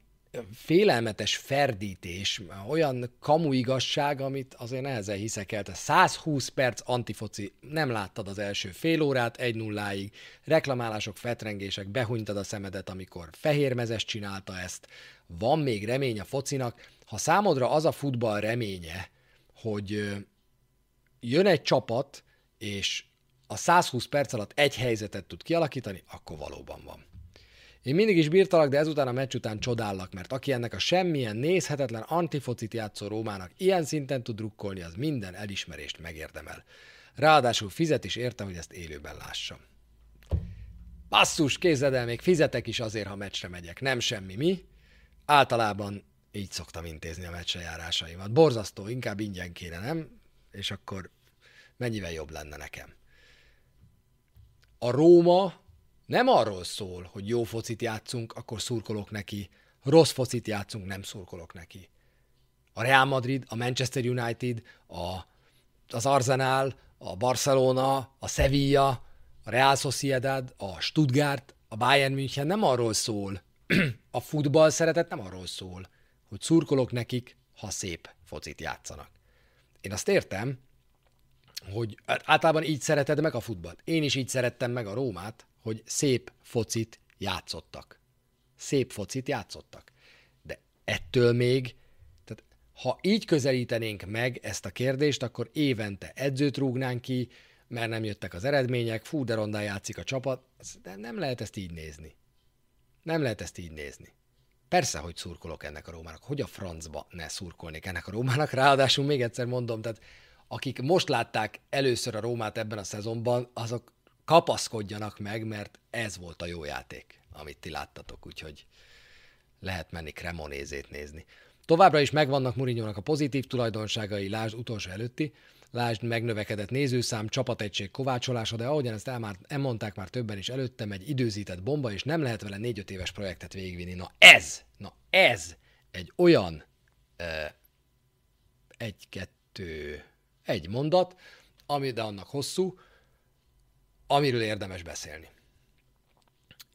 félelmetes ferdítés, olyan kamu igazság, amit azért nehezen hiszek el. Tehát 120 perc antifoci, nem láttad az első fél órát, egy nulláig, reklamálások, fetrengések, behunytad a szemedet, amikor fehérmezes csinálta ezt, van még remény a focinak. Ha számodra az a futball reménye, hogy jön egy csapat, és a 120 perc alatt egy helyzetet tud kialakítani, akkor valóban van. Én mindig is bírtalak, de ezután a meccs után csodállak, mert aki ennek a semmilyen nézhetetlen antifocit játszó Rómának ilyen szinten tud drukkolni, az minden elismerést megérdemel. Ráadásul fizet is érte, hogy ezt élőben lássam. Basszus, kézzed el, még fizetek is azért, ha meccsre megyek. Nem semmi, mi? Általában így szoktam intézni a meccsre járásaimat. Borzasztó, inkább ingyen kéne, nem? És akkor mennyivel jobb lenne nekem. A Róma nem arról szól, hogy jó focit játszunk, akkor szurkolok neki, rossz focit játszunk, nem szurkolok neki. A Real Madrid, a Manchester United, a, az Arsenal, a Barcelona, a Sevilla, a Real Sociedad, a Stuttgart, a Bayern München nem arról szól, a futball szeretet nem arról szól, hogy szurkolok nekik, ha szép focit játszanak. Én azt értem, hogy általában így szereted meg a futballt. Én is így szerettem meg a Rómát, hogy szép focit játszottak. Szép focit játszottak. De ettől még, tehát ha így közelítenénk meg ezt a kérdést, akkor évente edzőt rúgnánk ki, mert nem jöttek az eredmények, fú, de rondán játszik a csapat. De nem lehet ezt így nézni. Nem lehet ezt így nézni. Persze, hogy szurkolok ennek a Rómának. Hogy a francba ne szurkolnék ennek a Rómának? Ráadásul még egyszer mondom, tehát akik most látták először a Rómát ebben a szezonban, azok kapaszkodjanak meg, mert ez volt a jó játék, amit ti láttatok, úgyhogy lehet menni Cremonézét nézni. Továbbra is megvannak Murinyónak a pozitív tulajdonságai, lásd utolsó előtti, lásd megnövekedett nézőszám, csapategység kovácsolása, de ahogyan ezt elmár, elmondták már többen is előttem, egy időzített bomba, és nem lehet vele 4-5 éves projektet végigvinni. Na ez, na ez egy olyan uh, egy-kettő, egy mondat, ami de annak hosszú, amiről érdemes beszélni.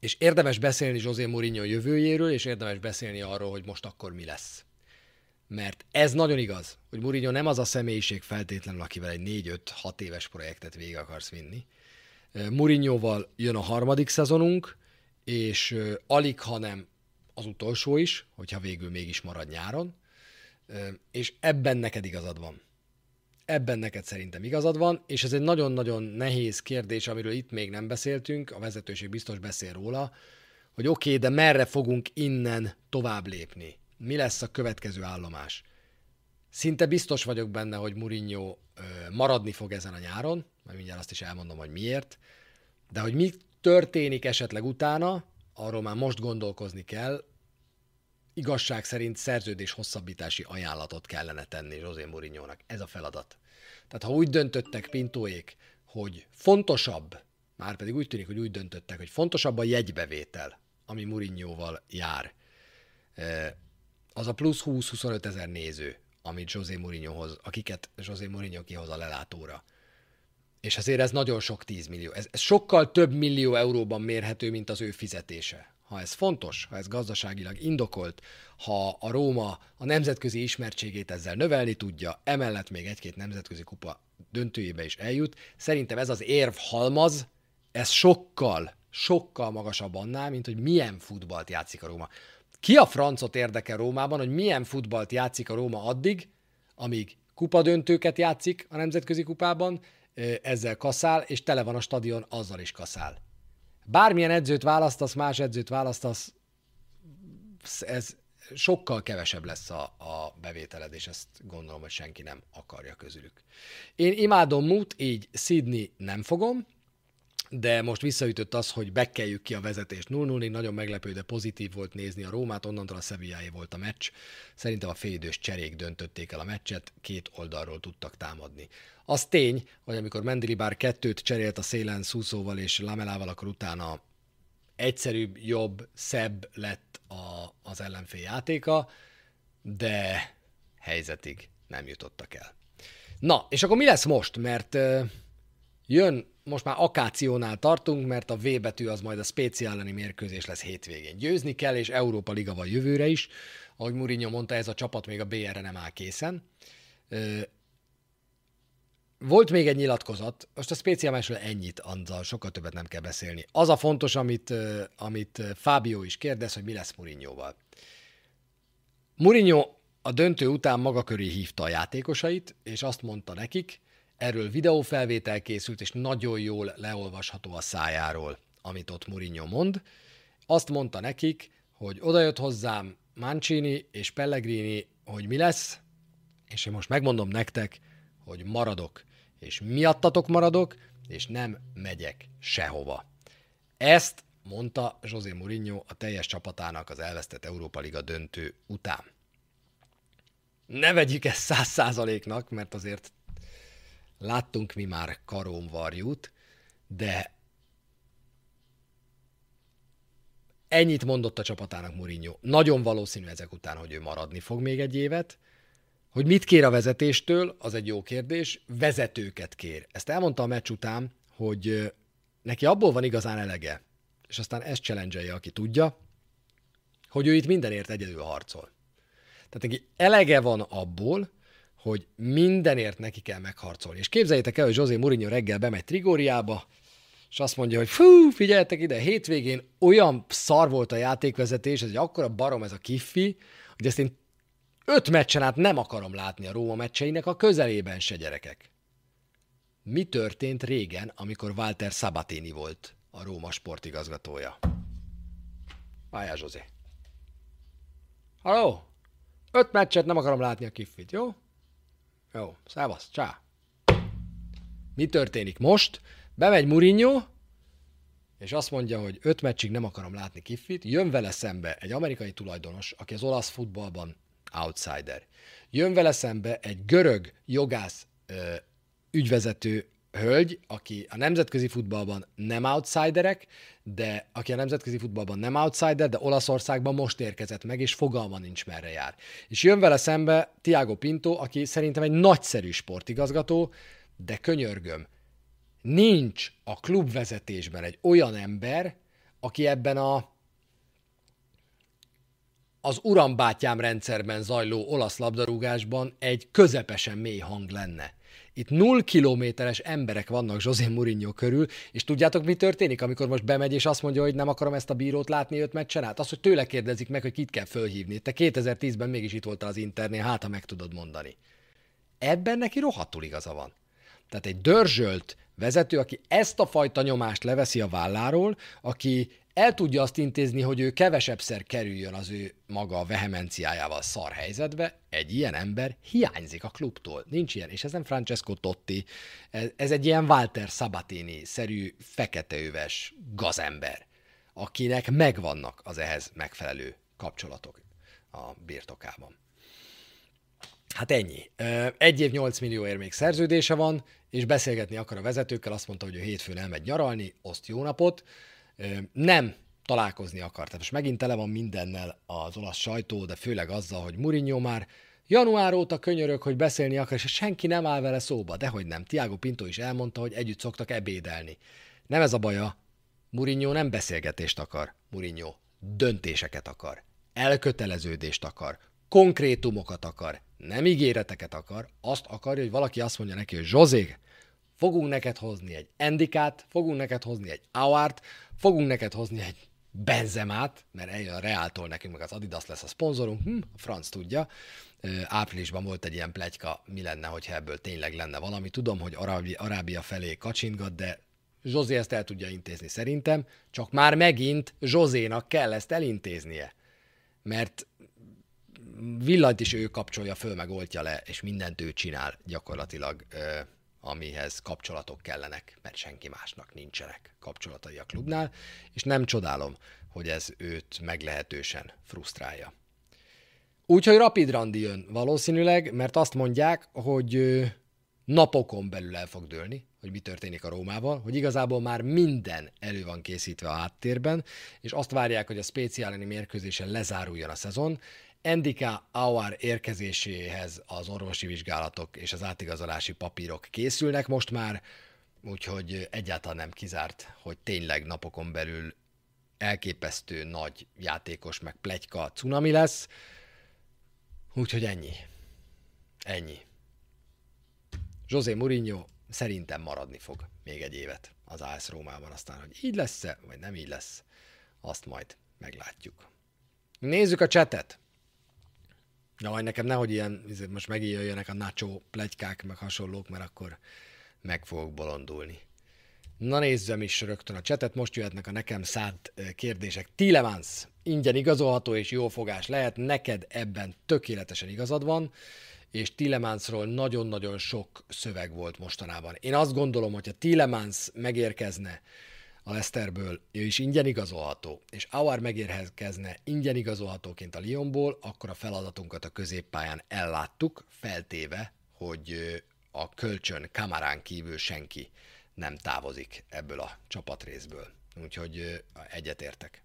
És érdemes beszélni José Mourinho jövőjéről, és érdemes beszélni arról, hogy most akkor mi lesz. Mert ez nagyon igaz, hogy Mourinho nem az a személyiség feltétlenül, akivel egy 4-5-6 éves projektet végig akarsz vinni. Mourinhoval jön a harmadik szezonunk, és alig, hanem az utolsó is, hogyha végül mégis marad nyáron, és ebben neked igazad van. Ebben neked szerintem igazad van, és ez egy nagyon-nagyon nehéz kérdés, amiről itt még nem beszéltünk, a vezetőség biztos beszél róla, hogy oké, okay, de merre fogunk innen tovább lépni? Mi lesz a következő állomás? Szinte biztos vagyok benne, hogy Mourinho maradni fog ezen a nyáron, majd mindjárt azt is elmondom, hogy miért, de hogy mi történik esetleg utána, arról már most gondolkozni kell, igazság szerint szerződés hosszabbítási ajánlatot kellene tenni José Mourinho-nak. Ez a feladat. Tehát ha úgy döntöttek Pintóék, hogy fontosabb, már pedig úgy tűnik, hogy úgy döntöttek, hogy fontosabb a jegybevétel, ami Mourinho-val jár, e, az a plusz 20-25 ezer néző, amit José Mourinhohoz, akiket José Mourinho kihoz a lelátóra. És azért ez nagyon sok 10 millió. Ez, ez sokkal több millió euróban mérhető, mint az ő fizetése ha ez fontos, ha ez gazdaságilag indokolt, ha a Róma a nemzetközi ismertségét ezzel növelni tudja, emellett még egy-két nemzetközi kupa döntőjébe is eljut, szerintem ez az érv halmaz, ez sokkal, sokkal magasabb annál, mint hogy milyen futballt játszik a Róma. Ki a francot érdekel Rómában, hogy milyen futballt játszik a Róma addig, amíg kupadöntőket játszik a nemzetközi kupában, ezzel kaszál, és tele van a stadion, azzal is kaszál. Bármilyen edzőt választasz, más edzőt választasz, ez sokkal kevesebb lesz a, a bevételed, és ezt gondolom, hogy senki nem akarja közülük. Én imádom Mut, így Sydney nem fogom, de most visszaütött az, hogy bekeljük ki a vezetést 0 0 nagyon meglepő, de pozitív volt nézni a Rómát, onnantól a Sevilláé volt a meccs. Szerintem a félidős cserék döntötték el a meccset, két oldalról tudtak támadni. Az tény, hogy amikor Mendilibár kettőt cserélt a szélen Szúszóval és Lamelával, akkor utána egyszerűbb, jobb, szebb lett a, az ellenfél játéka, de helyzetig nem jutottak el. Na, és akkor mi lesz most? Mert jön, most már akációnál tartunk, mert a V betű az majd a speciálani mérkőzés lesz hétvégén. Győzni kell, és Európa Liga van jövőre is. Ahogy Mourinho mondta, ez a csapat még a BR-re nem áll készen. Volt még egy nyilatkozat, most a speciálisról ennyit, azzal sokkal többet nem kell beszélni. Az a fontos, amit, amit Fábio is kérdez, hogy mi lesz Mourinhoval. Mourinho a döntő után maga köré hívta a játékosait, és azt mondta nekik, erről videófelvétel készült, és nagyon jól leolvasható a szájáról, amit ott Mourinho mond. Azt mondta nekik, hogy odajött hozzám Mancini és Pellegrini, hogy mi lesz, és én most megmondom nektek, hogy maradok és miattatok maradok, és nem megyek sehova. Ezt mondta José Mourinho a teljes csapatának az elvesztett Európa Liga döntő után. Ne vegyük ezt száz százaléknak, mert azért láttunk mi már karónvarjút, de ennyit mondott a csapatának Mourinho. Nagyon valószínű ezek után, hogy ő maradni fog még egy évet, hogy mit kér a vezetéstől, az egy jó kérdés, vezetőket kér. Ezt elmondta a meccs után, hogy neki abból van igazán elege, és aztán ezt challenge aki tudja, hogy ő itt mindenért egyedül harcol. Tehát neki elege van abból, hogy mindenért neki kell megharcolni. És képzeljétek el, hogy José Mourinho reggel bemegy Trigóriába, és azt mondja, hogy fú, figyeljetek ide, hétvégén olyan szar volt a játékvezetés, ez egy akkora barom ez a kiffi, hogy ezt én öt meccsen át nem akarom látni a Róma meccseinek a közelében se gyerekek. Mi történt régen, amikor Walter Sabatini volt a Róma sportigazgatója? Várjál, Zsozé. Halló? Öt meccset nem akarom látni a kiffit, jó? Jó, szevasz, csá. Mi történik most? Bemegy Mourinho, és azt mondja, hogy öt meccsig nem akarom látni Kiffit, jön vele szembe egy amerikai tulajdonos, aki az olasz futballban outsider. Jön vele szembe egy görög jogász ö, ügyvezető hölgy, aki a nemzetközi futballban nem outsiderek, de aki a nemzetközi futballban nem outsider, de Olaszországban most érkezett meg, és fogalma nincs merre jár. És jön vele szembe Tiago Pinto, aki szerintem egy nagyszerű sportigazgató, de könyörgöm, nincs a klubvezetésben egy olyan ember, aki ebben a az urambátyám rendszerben zajló olasz labdarúgásban egy közepesen mély hang lenne. Itt null kilométeres emberek vannak José Mourinho körül, és tudjátok, mi történik, amikor most bemegy, és azt mondja, hogy nem akarom ezt a bírót látni öt meccsen át? Az, hogy tőle kérdezik meg, hogy kit kell fölhívni. Te 2010-ben mégis itt voltál az internél, hát ha meg tudod mondani. Ebben neki rohadtul igaza van. Tehát egy dörzsölt vezető, aki ezt a fajta nyomást leveszi a válláról, aki el tudja azt intézni, hogy ő kevesebbszer kerüljön az ő maga a vehemenciájával szar helyzetbe, egy ilyen ember hiányzik a klubtól. Nincs ilyen, és ez nem Francesco Totti, ez, ez egy ilyen Walter Sabatini-szerű feketeöves gazember, akinek megvannak az ehhez megfelelő kapcsolatok a birtokában. Hát ennyi. Egy év 8 millióért még szerződése van, és beszélgetni akar a vezetőkkel, azt mondta, hogy ő hétfőn elmegy nyaralni, oszt jó napot, nem találkozni akar. Tehát most megint tele van mindennel az olasz sajtó, de főleg azzal, hogy Mourinho már január óta könyörög, hogy beszélni akar, és senki nem áll vele szóba. Dehogy nem. Tiago Pinto is elmondta, hogy együtt szoktak ebédelni. Nem ez a baja. Mourinho nem beszélgetést akar. Mourinho döntéseket akar. Elköteleződést akar. Konkrétumokat akar. Nem ígéreteket akar. Azt akarja, hogy valaki azt mondja neki, hogy Zsozé, fogunk neked hozni egy Endikát, fogunk neked hozni egy Auart, fogunk neked hozni egy Benzemát, mert eljön a Reáltól nekünk, meg az Adidas lesz a szponzorunk, hm, a franc tudja. Áprilisban volt egy ilyen plegyka, mi lenne, hogyha ebből tényleg lenne valami. Tudom, hogy Arábia, Arábia felé kacsingat, de Zsozé ezt el tudja intézni szerintem, csak már megint Zsozénak kell ezt elintéznie. Mert villanyt is ő kapcsolja föl, meg oltja le, és mindent ő csinál gyakorlatilag amihez kapcsolatok kellenek, mert senki másnak nincsenek kapcsolatai a klubnál, és nem csodálom, hogy ez őt meglehetősen frusztrálja. Úgyhogy Rapid Randi jön valószínűleg, mert azt mondják, hogy napokon belül el fog dőlni, hogy mi történik a Rómával, hogy igazából már minden elő van készítve a háttérben, és azt várják, hogy a speciáleni mérkőzésen lezáruljon a szezon, Endika Auer érkezéséhez az orvosi vizsgálatok és az átigazolási papírok készülnek most már, úgyhogy egyáltalán nem kizárt, hogy tényleg napokon belül elképesztő nagy játékos meg plegyka cunami lesz. Úgyhogy ennyi. Ennyi. José Mourinho szerintem maradni fog még egy évet az AS Rómában, aztán, hogy így lesz-e, vagy nem így lesz, azt majd meglátjuk. Nézzük a csetet. Majd nekem nehogy ilyen, izé, most megjöjjenek a nacho plegykák, meg hasonlók, mert akkor meg fogok bolondulni. Na nézzem is rögtön a csetet, most jöhetnek a nekem szánt kérdések. Tilemans, ingyen igazolható és jó fogás lehet, neked ebben tökéletesen igazad van, és Tilemansról nagyon-nagyon sok szöveg volt mostanában. Én azt gondolom, hogy ha Tilemans megérkezne a Lesterből, ő is ingyen igazolható, és Auer megérkezne ingyen igazolhatóként a Lyonból, akkor a feladatunkat a középpályán elláttuk, feltéve, hogy a kölcsön kamarán kívül senki nem távozik ebből a csapatrészből. Úgyhogy egyetértek.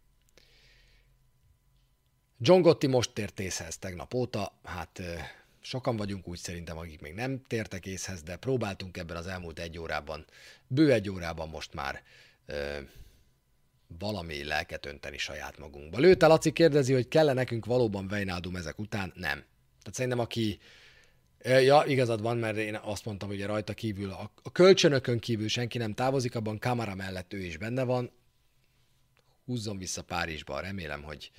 John Gotti most tért észhez tegnap óta, hát sokan vagyunk úgy szerintem, akik még nem tértek észhez, de próbáltunk ebben az elmúlt egy órában, bő egy órában most már valami lelket önteni saját magunkba. Lőte Laci kérdezi, hogy kell nekünk valóban Vejnádum ezek után? Nem. Tehát szerintem aki Ja, igazad van, mert én azt mondtam, hogy rajta kívül, a, a kölcsönökön kívül senki nem távozik, abban kamera mellett ő is benne van. Húzzon vissza Párizsba, remélem, hogy,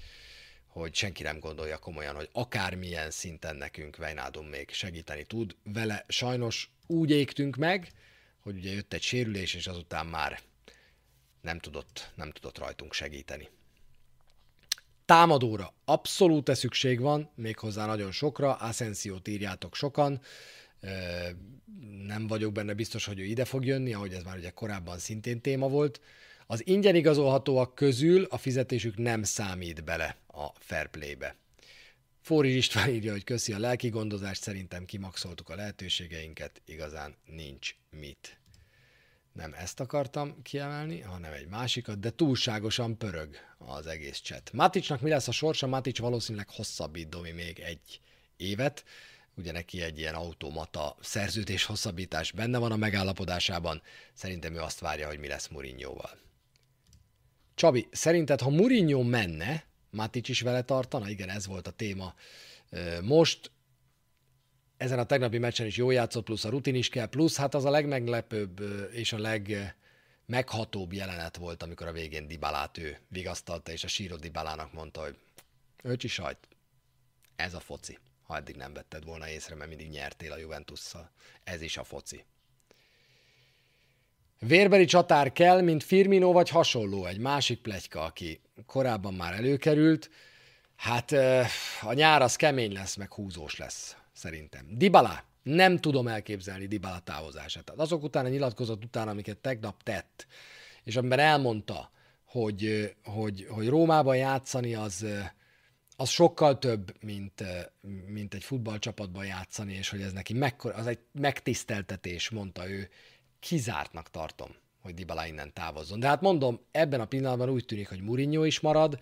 hogy senki nem gondolja komolyan, hogy akármilyen szinten nekünk Vejnádum még segíteni tud. Vele sajnos úgy égtünk meg, hogy ugye jött egy sérülés, és azután már nem tudott, nem tudott rajtunk segíteni. Támadóra abszolút szükség van, méghozzá nagyon sokra, Ascensiót írjátok sokan, nem vagyok benne biztos, hogy ő ide fog jönni, ahogy ez már ugye korábban szintén téma volt. Az ingyen igazolhatóak közül a fizetésük nem számít bele a fair play-be. Fóri István írja, hogy köszi a lelki gondozást, szerintem kimaxoltuk a lehetőségeinket, igazán nincs mit. Nem ezt akartam kiemelni, hanem egy másikat, de túlságosan pörög az egész chat. Maticsnak mi lesz a sorsa? Matics valószínűleg hosszabbít Domi még egy évet. Ugye neki egy ilyen automata szerződés hosszabbítás benne van a megállapodásában. Szerintem ő azt várja, hogy mi lesz Mourinhoval. Csabi, szerinted, ha Mourinho menne, Matic is vele tartana? Igen, ez volt a téma. Most ezen a tegnapi meccsen is jó játszott, plusz a rutin is kell, plusz hát az a legmeglepőbb és a legmeghatóbb jelenet volt, amikor a végén Dibalát ő vigasztalta, és a síró Dibalának mondta, hogy öcsi sajt, ez a foci. Ha eddig nem vetted volna észre, mert mindig nyertél a Juventusszal. Ez is a foci. Vérbeli csatár kell, mint Firmino vagy hasonló, egy másik plegyka, aki korábban már előkerült. Hát a nyár az kemény lesz, meg húzós lesz, szerintem. Dybala, nem tudom elképzelni Dybala távozását. Tehát azok után a nyilatkozat után, amiket tegnap tett, és amiben elmondta, hogy, hogy, hogy Rómában játszani az, az sokkal több, mint, mint egy futballcsapatban játszani, és hogy ez neki mekkora, az egy megtiszteltetés, mondta ő, kizártnak tartom, hogy Dybala innen távozzon. De hát mondom, ebben a pillanatban úgy tűnik, hogy Mourinho is marad,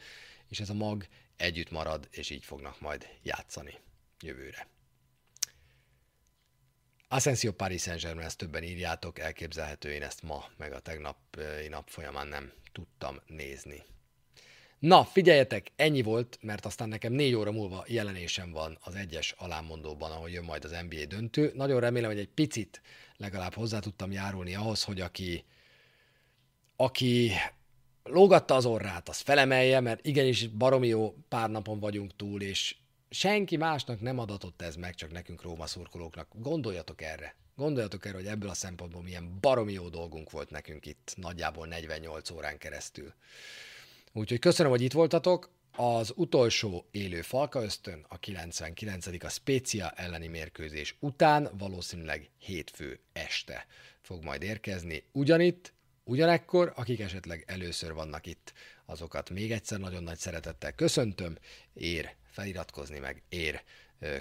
és ez a mag együtt marad, és így fognak majd játszani jövőre. Asensio Paris Saint-Germain, ezt többen írjátok, elképzelhető, én ezt ma, meg a tegnapi nap folyamán nem tudtam nézni. Na, figyeljetek, ennyi volt, mert aztán nekem négy óra múlva jelenésem van az egyes alámondóban, ahol jön majd az NBA döntő. Nagyon remélem, hogy egy picit legalább hozzá tudtam járulni ahhoz, hogy aki, aki lógatta az orrát, az felemelje, mert igenis baromi jó pár napon vagyunk túl, és senki másnak nem adatott ez meg, csak nekünk Róma szurkolóknak. Gondoljatok erre. Gondoljatok erre, hogy ebből a szempontból milyen baromi jó dolgunk volt nekünk itt nagyjából 48 órán keresztül. Úgyhogy köszönöm, hogy itt voltatok. Az utolsó élő Falka ösztön, a 99. a Spécia elleni mérkőzés után, valószínűleg hétfő este fog majd érkezni. Ugyanitt, ugyanekkor, akik esetleg először vannak itt, azokat még egyszer nagyon nagy szeretettel köszöntöm, ér feliratkozni meg, ér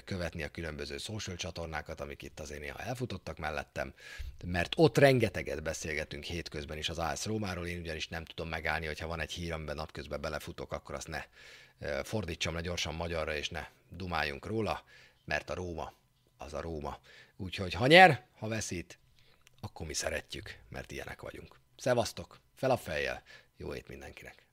követni a különböző social csatornákat, amik itt azért néha elfutottak mellettem, mert ott rengeteget beszélgetünk hétközben is az AS Rómáról, én ugyanis nem tudom megállni, hogyha van egy hír, amiben napközben belefutok, akkor azt ne fordítsam le gyorsan magyarra, és ne dumáljunk róla, mert a Róma az a Róma. Úgyhogy ha nyer, ha veszít, akkor mi szeretjük, mert ilyenek vagyunk. Szevasztok, fel a fejjel, jó ét mindenkinek!